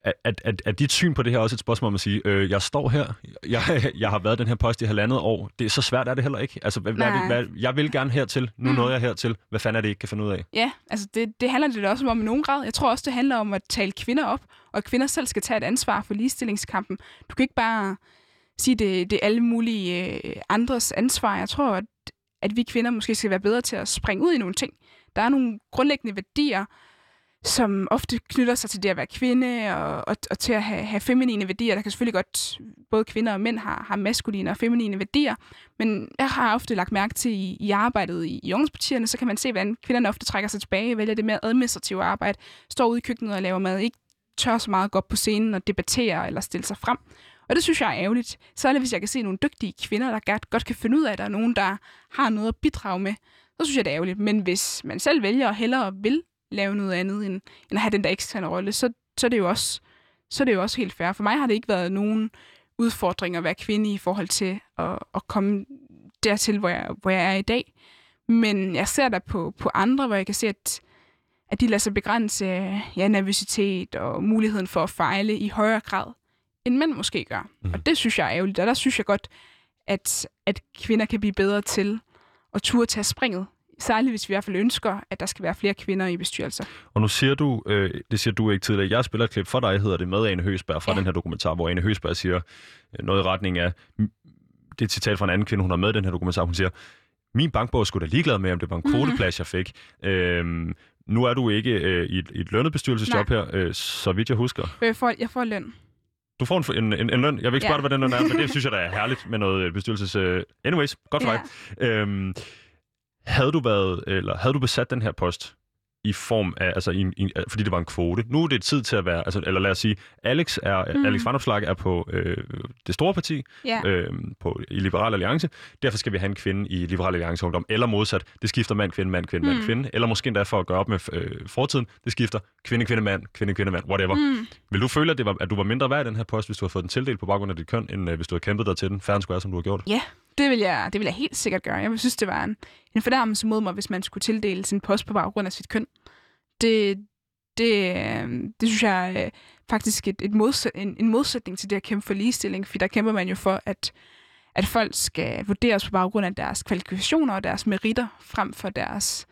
er, er, er dit syn på det her også et spørgsmål om at sige, øh, jeg står her, jeg, jeg har været den her post i halvandet år, det er så svært er det heller ikke. Altså, hvad, hvad, hvad, jeg vil gerne hertil, nu mm. Mm. nåede jeg hertil, hvad fanden er det, jeg ikke kan finde ud af? Ja, altså det, det handler det også om i nogen grad. Jeg tror også, det handler om at tale kvinder op, og at kvinder selv skal tage et ansvar for ligestillingskampen. Du kan ikke bare sige, det, det er alle mulige øh, andres ansvar. Jeg tror, at, at vi kvinder måske skal være bedre til at springe ud i nogle ting. Der er nogle grundlæggende værdier, som ofte knytter sig til det at være kvinde, og, og, og til at have, have feminine værdier. Der kan selvfølgelig godt, både kvinder og mænd har, har maskuline og feminine værdier, men jeg har ofte lagt mærke til i, i arbejdet i, i ungdomspartierne, så kan man se, hvordan kvinderne ofte trækker sig tilbage, vælger det mere administrative arbejde, står ude i køkkenet og laver mad, ikke tør så meget godt på scenen og debattere eller stille sig frem. Og det synes jeg er ærgerligt. Særligt hvis jeg kan se nogle dygtige kvinder, der godt, godt kan finde ud af, at der er nogen, der har noget at bidrage med, så synes jeg, det er ærgerligt. Men hvis man selv vælger og hellere vil lave noget andet, end, end at have den der eksterne rolle, så, så, er det jo også, så er det jo også helt fair. For mig har det ikke været nogen udfordring at være kvinde i forhold til at, at komme dertil, hvor jeg, hvor jeg er i dag. Men jeg ser der på, på andre, hvor jeg kan se, at, at de lader sig begrænse ja, nervøsitet og muligheden for at fejle i højere grad, end mænd måske gør. Mm. Og det synes jeg er ærgerligt. Og der synes jeg godt, at, at kvinder kan blive bedre til at turde tage springet. Særligt hvis vi i hvert fald ønsker, at der skal være flere kvinder i bestyrelser. Og nu siger du, øh, det siger du ikke tidligere, jeg spiller et klip for dig, hedder det, med Ane Høsberg fra ja. Den her dokumentar, hvor Ane Høsberg siger øh, noget i retning af, det er et citat fra en anden kvinde, hun har med i den her dokumentar, hun siger, min bankbog skulle da ligeglad med, om det var en Mhm. kvoteplads, jeg fik. Øhm, nu er du ikke øh, i, et, i et lønnet bestyrelsesjob her, øh, så vidt jeg husker. Jeg får, jeg får løn. Du får en, en, en, løn. Jeg vil ikke Ja. spørge dig, hvad den løn er, men det synes jeg, der er herligt med noget øh, bestyrelses... Øh, anyways, godt for Ja. dig. Øhm, havde du været, eller havde du besat den her post i form af, altså i, i, fordi det var en kvote. Nu er det tid til at være, altså, eller lad os sige, Alex er, mm. Alex Van Opslark er på øh, det store parti, Ja. øh, på, i Liberal Alliance. Derfor skal vi have en kvinde i Liberal Alliance Ungdom, eller modsat. Det skifter mand, kvinde, mand, kvinde, mand, Mm. kvinde. Eller måske endda for at gøre op med øh, fortiden. Det skifter kvinde, kvinde, mand, kvinde, kvinde, mand, whatever. Mm. Vil du føle, at, det var, at du var mindre værd i den her post, hvis du havde fået den tildelt på baggrund af dit køn, end øh, hvis du havde kæmpet dig til den, færre som du har gjort? Ja, det vil, jeg, det vil jeg helt sikkert gøre. Jeg vil synes, det var en, en fornærmelse mod mig, hvis man skulle tildele sin post på baggrund af sit køn. Det, det, øh, det synes jeg er faktisk et, et modsæt, en, en modsætning til det at kæmpe for ligestilling, for der kæmper man jo for, at, at folk skal vurderes på baggrund af deres kvalifikationer og deres meritter, frem for deres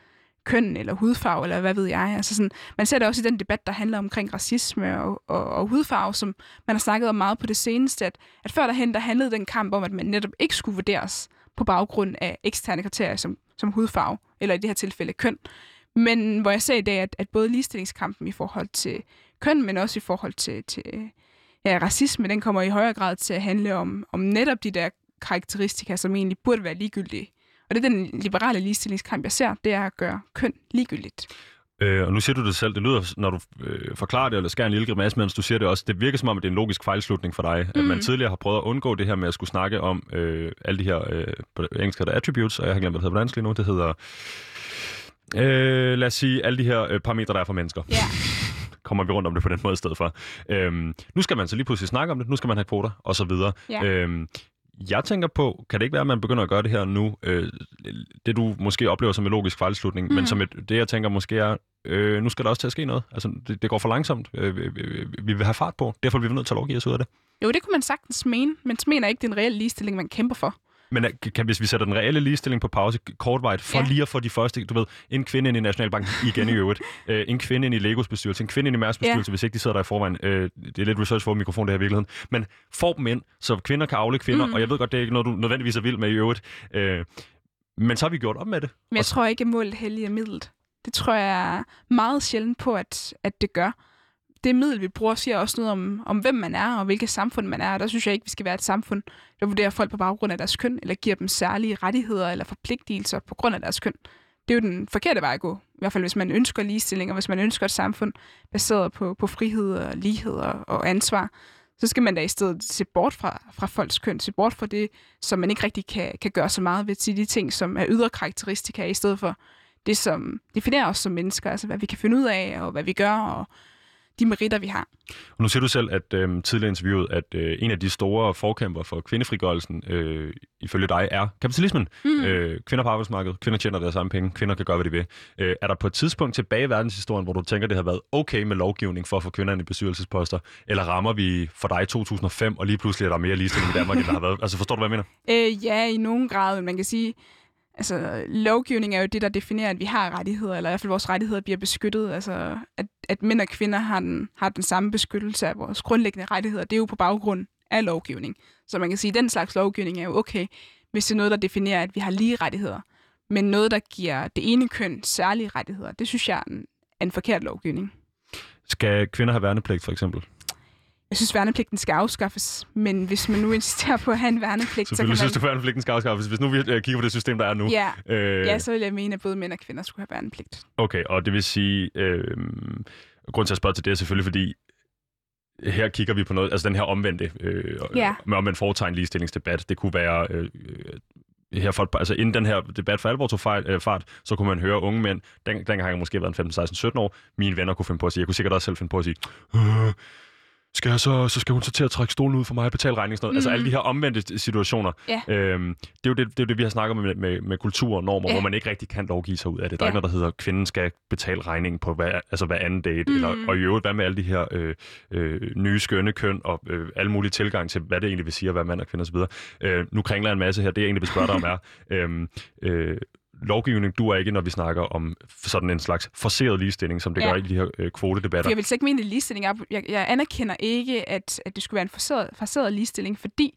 køn eller hudfarve, eller hvad ved jeg. Altså sådan, man ser det også i den debat, der handler omkring racisme og, og, og hudfarve, som man har snakket om meget på det seneste, at, at før derhen, der handlede den kamp om, at man netop ikke skulle vurderes på baggrund af eksterne kriterier som, som hudfarve, eller i det her tilfælde køn. Men hvor jeg ser i dag, at, at både ligestillingskampen i forhold til køn, men også i forhold til, til ja, racisme, den kommer i højere grad til at handle om, om netop de der karakteristika, som egentlig burde være ligegyldige. Og det er den liberale ligestillingskamp, jeg ser, det er at gøre køn ligegyldigt. Øh, og nu siger du det selv, det lyder, når du øh, forklarer det, eller skærer en lille grimasse, mens du siger det også, det virker som om, at det er en logisk fejlslutning for dig, mm. at man tidligere har prøvet at undgå det her med at skulle snakke om øh, alle de her, øh, på engelsk hedder attributes, og jeg har glemt, hvad det hedder på dansk lige nu, det hedder, øh, lad os sige, alle de her øh, parametre, der er for mennesker. Ja. Kommer vi rundt om det på den måde i stedet for. Øhm, nu skal man så lige pludselig snakke om det, nu skal man have kvoter, og så videre. Ja. Øhm, jeg tænker på, kan det ikke være, at man begynder at gøre det her nu, øh, det du måske oplever som en logisk fejlslutning, mm. men som et, det jeg tænker måske er, øh, nu skal der også til at ske noget. Altså, det, det går for langsomt. Øh, vi, vi, vi vil have fart på. Derfor bliver vi nødt til at lovgive os ud af det. Jo, det kunne man sagtens mene, men mener ikke, det er en reel ligestilling, man kæmper for. Men kan, hvis vi sætter den reelle ligestilling på pause kortvejt, for Ja. lige at få de første, du ved, en kvinde ind i Nationalbanken igen i øvrigt, øh, en kvinde ind i Legos bestyrelse, en kvinde ind i Mærs bestyrelse, hvis ikke de sidder der i forvejen. Øh, det er lidt research for mikrofon, det her i virkeligheden. Men får dem ind, så kvinder kan afle kvinder, mm. og jeg ved godt, det er ikke noget, du nødvendigvis er vild med i øvrigt. Øh, men så har vi gjort op med det. Men jeg Og så- tror ikke, at målet helliger midlet. Det tror jeg meget sjældent på, at, at det gør. Det middel, vi bruger, siger også noget om, om, hvem man er og hvilket samfund man er. Og der synes jeg ikke, vi skal være et samfund, der vurderer folk på baggrund af deres køn, eller giver dem særlige rettigheder eller forpligtelser på grund af deres køn. Det er jo den forkerte vej at gå. I hvert fald, hvis man ønsker ligestilling, og hvis man ønsker et samfund baseret på, på frihed og lighed og, og ansvar, så skal man da i stedet se bort fra, fra folks køn, se bort fra det, som man ikke rigtig kan, kan gøre så meget ved, til de ting, som er ydre karakteristika, i stedet for det, som definerer os som mennesker, altså hvad vi kan finde ud af, og hvad vi gør, og de meritter, vi har. Og nu siger du selv, at øh, tidligere interviewet, at øh, en af de store forkæmper for kvindefrigørelsen, øh, ifølge dig, er kapitalismen. Mm. Øh, kvinder på arbejdsmarkedet, kvinder tjener deres samme penge, kvinder kan gøre, hvad de vil. Øh, er der på et tidspunkt tilbage i verdenshistorien, hvor du tænker, det har været okay med lovgivning for at få kvinder ind i bestyrelsesposter, eller rammer vi for dig i 2005, og lige pludselig er der mere ligestilling i Danmark, end der har været? Altså forstår du, hvad jeg mener? Øh, ja, i nogen grad, men man kan sige, altså lovgivning er jo det, der definerer, at vi har rettigheder, eller i hvert fald vores rettigheder bliver beskyttet. Altså, at, at mænd og kvinder har den, har den samme beskyttelse af vores grundlæggende rettigheder. Det er jo på baggrund af lovgivning. Så man kan sige, at den slags lovgivning er jo okay, hvis det er noget, der definerer, at vi har lige rettigheder. Men noget, der giver det ene køn særlige rettigheder, det synes jeg er en, er en forkert lovgivning. Skal kvinder have værnepligt, for eksempel? Jeg synes, værnepligten skal afskaffes, men hvis man nu insisterer på at have en værnepligt, så kan Selvfølgelig man... synes du, værnepligten skal afskaffes. Hvis nu vi øh, kigger på det system, der er nu. Ja, Øh, ja, så vil jeg mene, at både mænd og kvinder skulle have værnepligt. Okay, og det vil sige, øh, grund til at spørge til det er selvfølgelig, fordi her kigger vi på noget, altså den her omvendte, øh, Ja. med omvendt foretegn ligestillingsdebat. Det kunne være, øh, øh, her for, altså inden den her debat for alvor tog fejl, øh, fart, så kunne man høre unge mænd, den, dengang har jeg måske været en 15, 16, 17 år, mine venner kunne finde på at sige, jeg kunne sikkert også selv finde på at sige, øh, skal jeg så, så skal hun så til at trække stolen ud for mig og betale regningen. Sådan noget. Mm. Altså alle de her omvendte situationer. Ja. Øhm, det, er jo det, det er jo det, vi har snakket om med, med, med kultur og normer, Ja. hvor man ikke rigtig kan lovgive sig ud af det. Der er Ja. ikke noget, der hedder, at kvinden skal betale regningen på hver, altså hver anden date. Mm. Eller, og i øvrigt, hvad med alle de her øh, øh, nye skønne køn og øh, alle mulige tilgang til, hvad det egentlig vil sige at være mand og kvinde osv. Øh, nu kringler jeg en masse her. Det, jeg egentlig vil spørge dig om, er... Øh, øh, lovgivning du er ikke, når vi snakker om sådan en slags forseret ligestilling, som det Ja. gør i de her øh, kvotedebatter. jeg vil ikke mene, at ligestilling er... Jeg, jeg anerkender ikke, at, at det skulle være en forseret, forseret ligestilling, fordi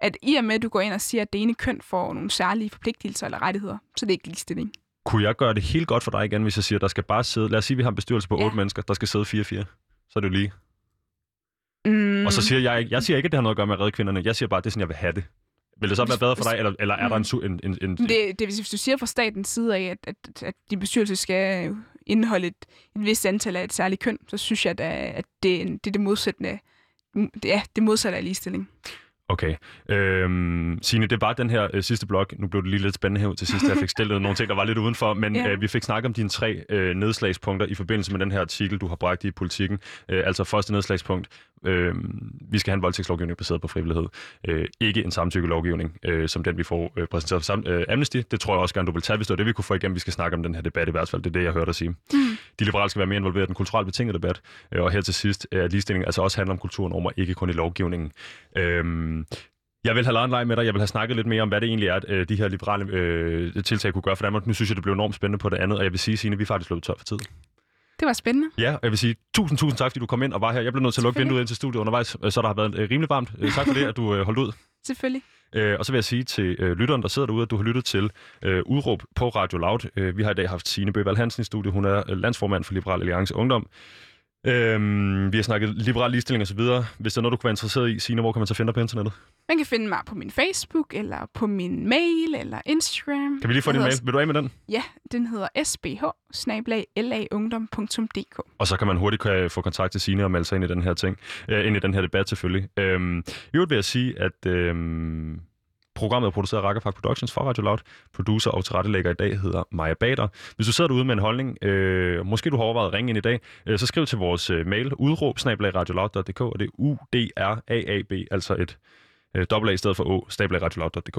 at i og med, at du går ind og siger, at det ene køn får nogle særlige forpligtelser eller rettigheder, så er det ikke ligestilling. Kunne jeg gøre det helt godt for dig igen, hvis jeg siger, at der skal bare sidde... Lad os sige, at vi har en bestyrelse på Ja. otte mennesker, der skal sidde 4-4. Så er det jo lige. Mm. Og så siger jeg. Jeg siger ikke, at det har noget at gøre med at redde kvinderne. Jeg siger bare, at det er sådan, jeg vil have det. Vil det så være bedre for dig, eller, eller er der en, su- en, en, en, Det, det, hvis du siger fra statens side af, at, at, at de bestyrelser skal indeholde et, et vist antal af et særligt køn, så synes jeg, da, at det, er det er det modsatte. Det er det modsatte af ligestilling. Okay. Øhm, Signe, det var den her øh, sidste blok. Nu blev det lige lidt spændende her til sidst. Jeg fik stillet nogle ting, der var lidt udenfor, men Ja. øh, vi fik snakket om dine tre øh, nedslagspunkter i forbindelse med den her artikel, du har bragt i politikken. Øh, altså første nedslagspunkt. Øh, vi skal have en voldtægtslovgivning baseret på frivillighed. Øh, ikke en samtykkelovgivning, øh, som den vi får øh, præsenteret for sam- øh, Amnesty. Det tror jeg også gerne, du vil tage, hvis det var det, vi kunne få igennem. Vi skal snakke om den her debat i hvert fald. Det er det, jeg hørte dig sige. Mm. De liberale skal være mere involveret i den kulturelt betingede debat. Øh, og her til sidst, øh, at ligestilling altså også handler om kulturnormer, ikke kun i lovgivningen. Øhm, jeg vil have lavet en leg med dig. Jeg vil have snakket lidt mere om, hvad det egentlig er, at øh, de her liberale øh, tiltag kunne gøre for Danmark. Nu synes jeg, det blev enormt spændende på det andet, og jeg vil sige, Signe, vi er faktisk løbet tør for tid. Det var spændende. Ja, og jeg vil sige tusind, tusind tak, fordi du kom ind og var her. Jeg blev nødt til at lukke vinduet ind til studiet undervejs, øh, så der har været øh, rimelig varmt. Øh, tak for det, at du øh, holdt ud. Selvfølgelig. Øh, og så vil jeg sige til øh, lytteren, der sidder derude, at du har lyttet til øh, Udråb på Radio Loud. Øh, vi har i dag haft Signe Bøvald Hansen i studiet. Hun er øh, landsformand for Liberal Alliance Ungdom. Øhm, vi har snakket liberal ligestilling og så videre. Hvis der er noget, du kunne være interesseret i, Signe, hvor kan man så finde dig på internettet? Man kan finde mig på min Facebook, eller på min mail, eller Instagram. Kan vi lige få din hedder- mail? Vil du af med den? Ja, den hedder sbh. Og så kan man hurtigt kan få kontakt til Signe og melde sig ind i den her ting. Øh, ind i den her debat selvfølgelig. Øhm, I øvrigt vil jeg sige, at øhm, programmet er produceret af Rakkerfag Productions for Radio Loud. Producer og tilrettelægger i dag hedder Maja Bader. Hvis du sidder derude med en holdning, øh, måske du har overvejet at ringe ind i dag, øh, så skriv til vores øh, mail udråb og det er U-D-R-A-A-B, altså et øh, dobbelt A i stedet for Å, snablagradioloud.dk.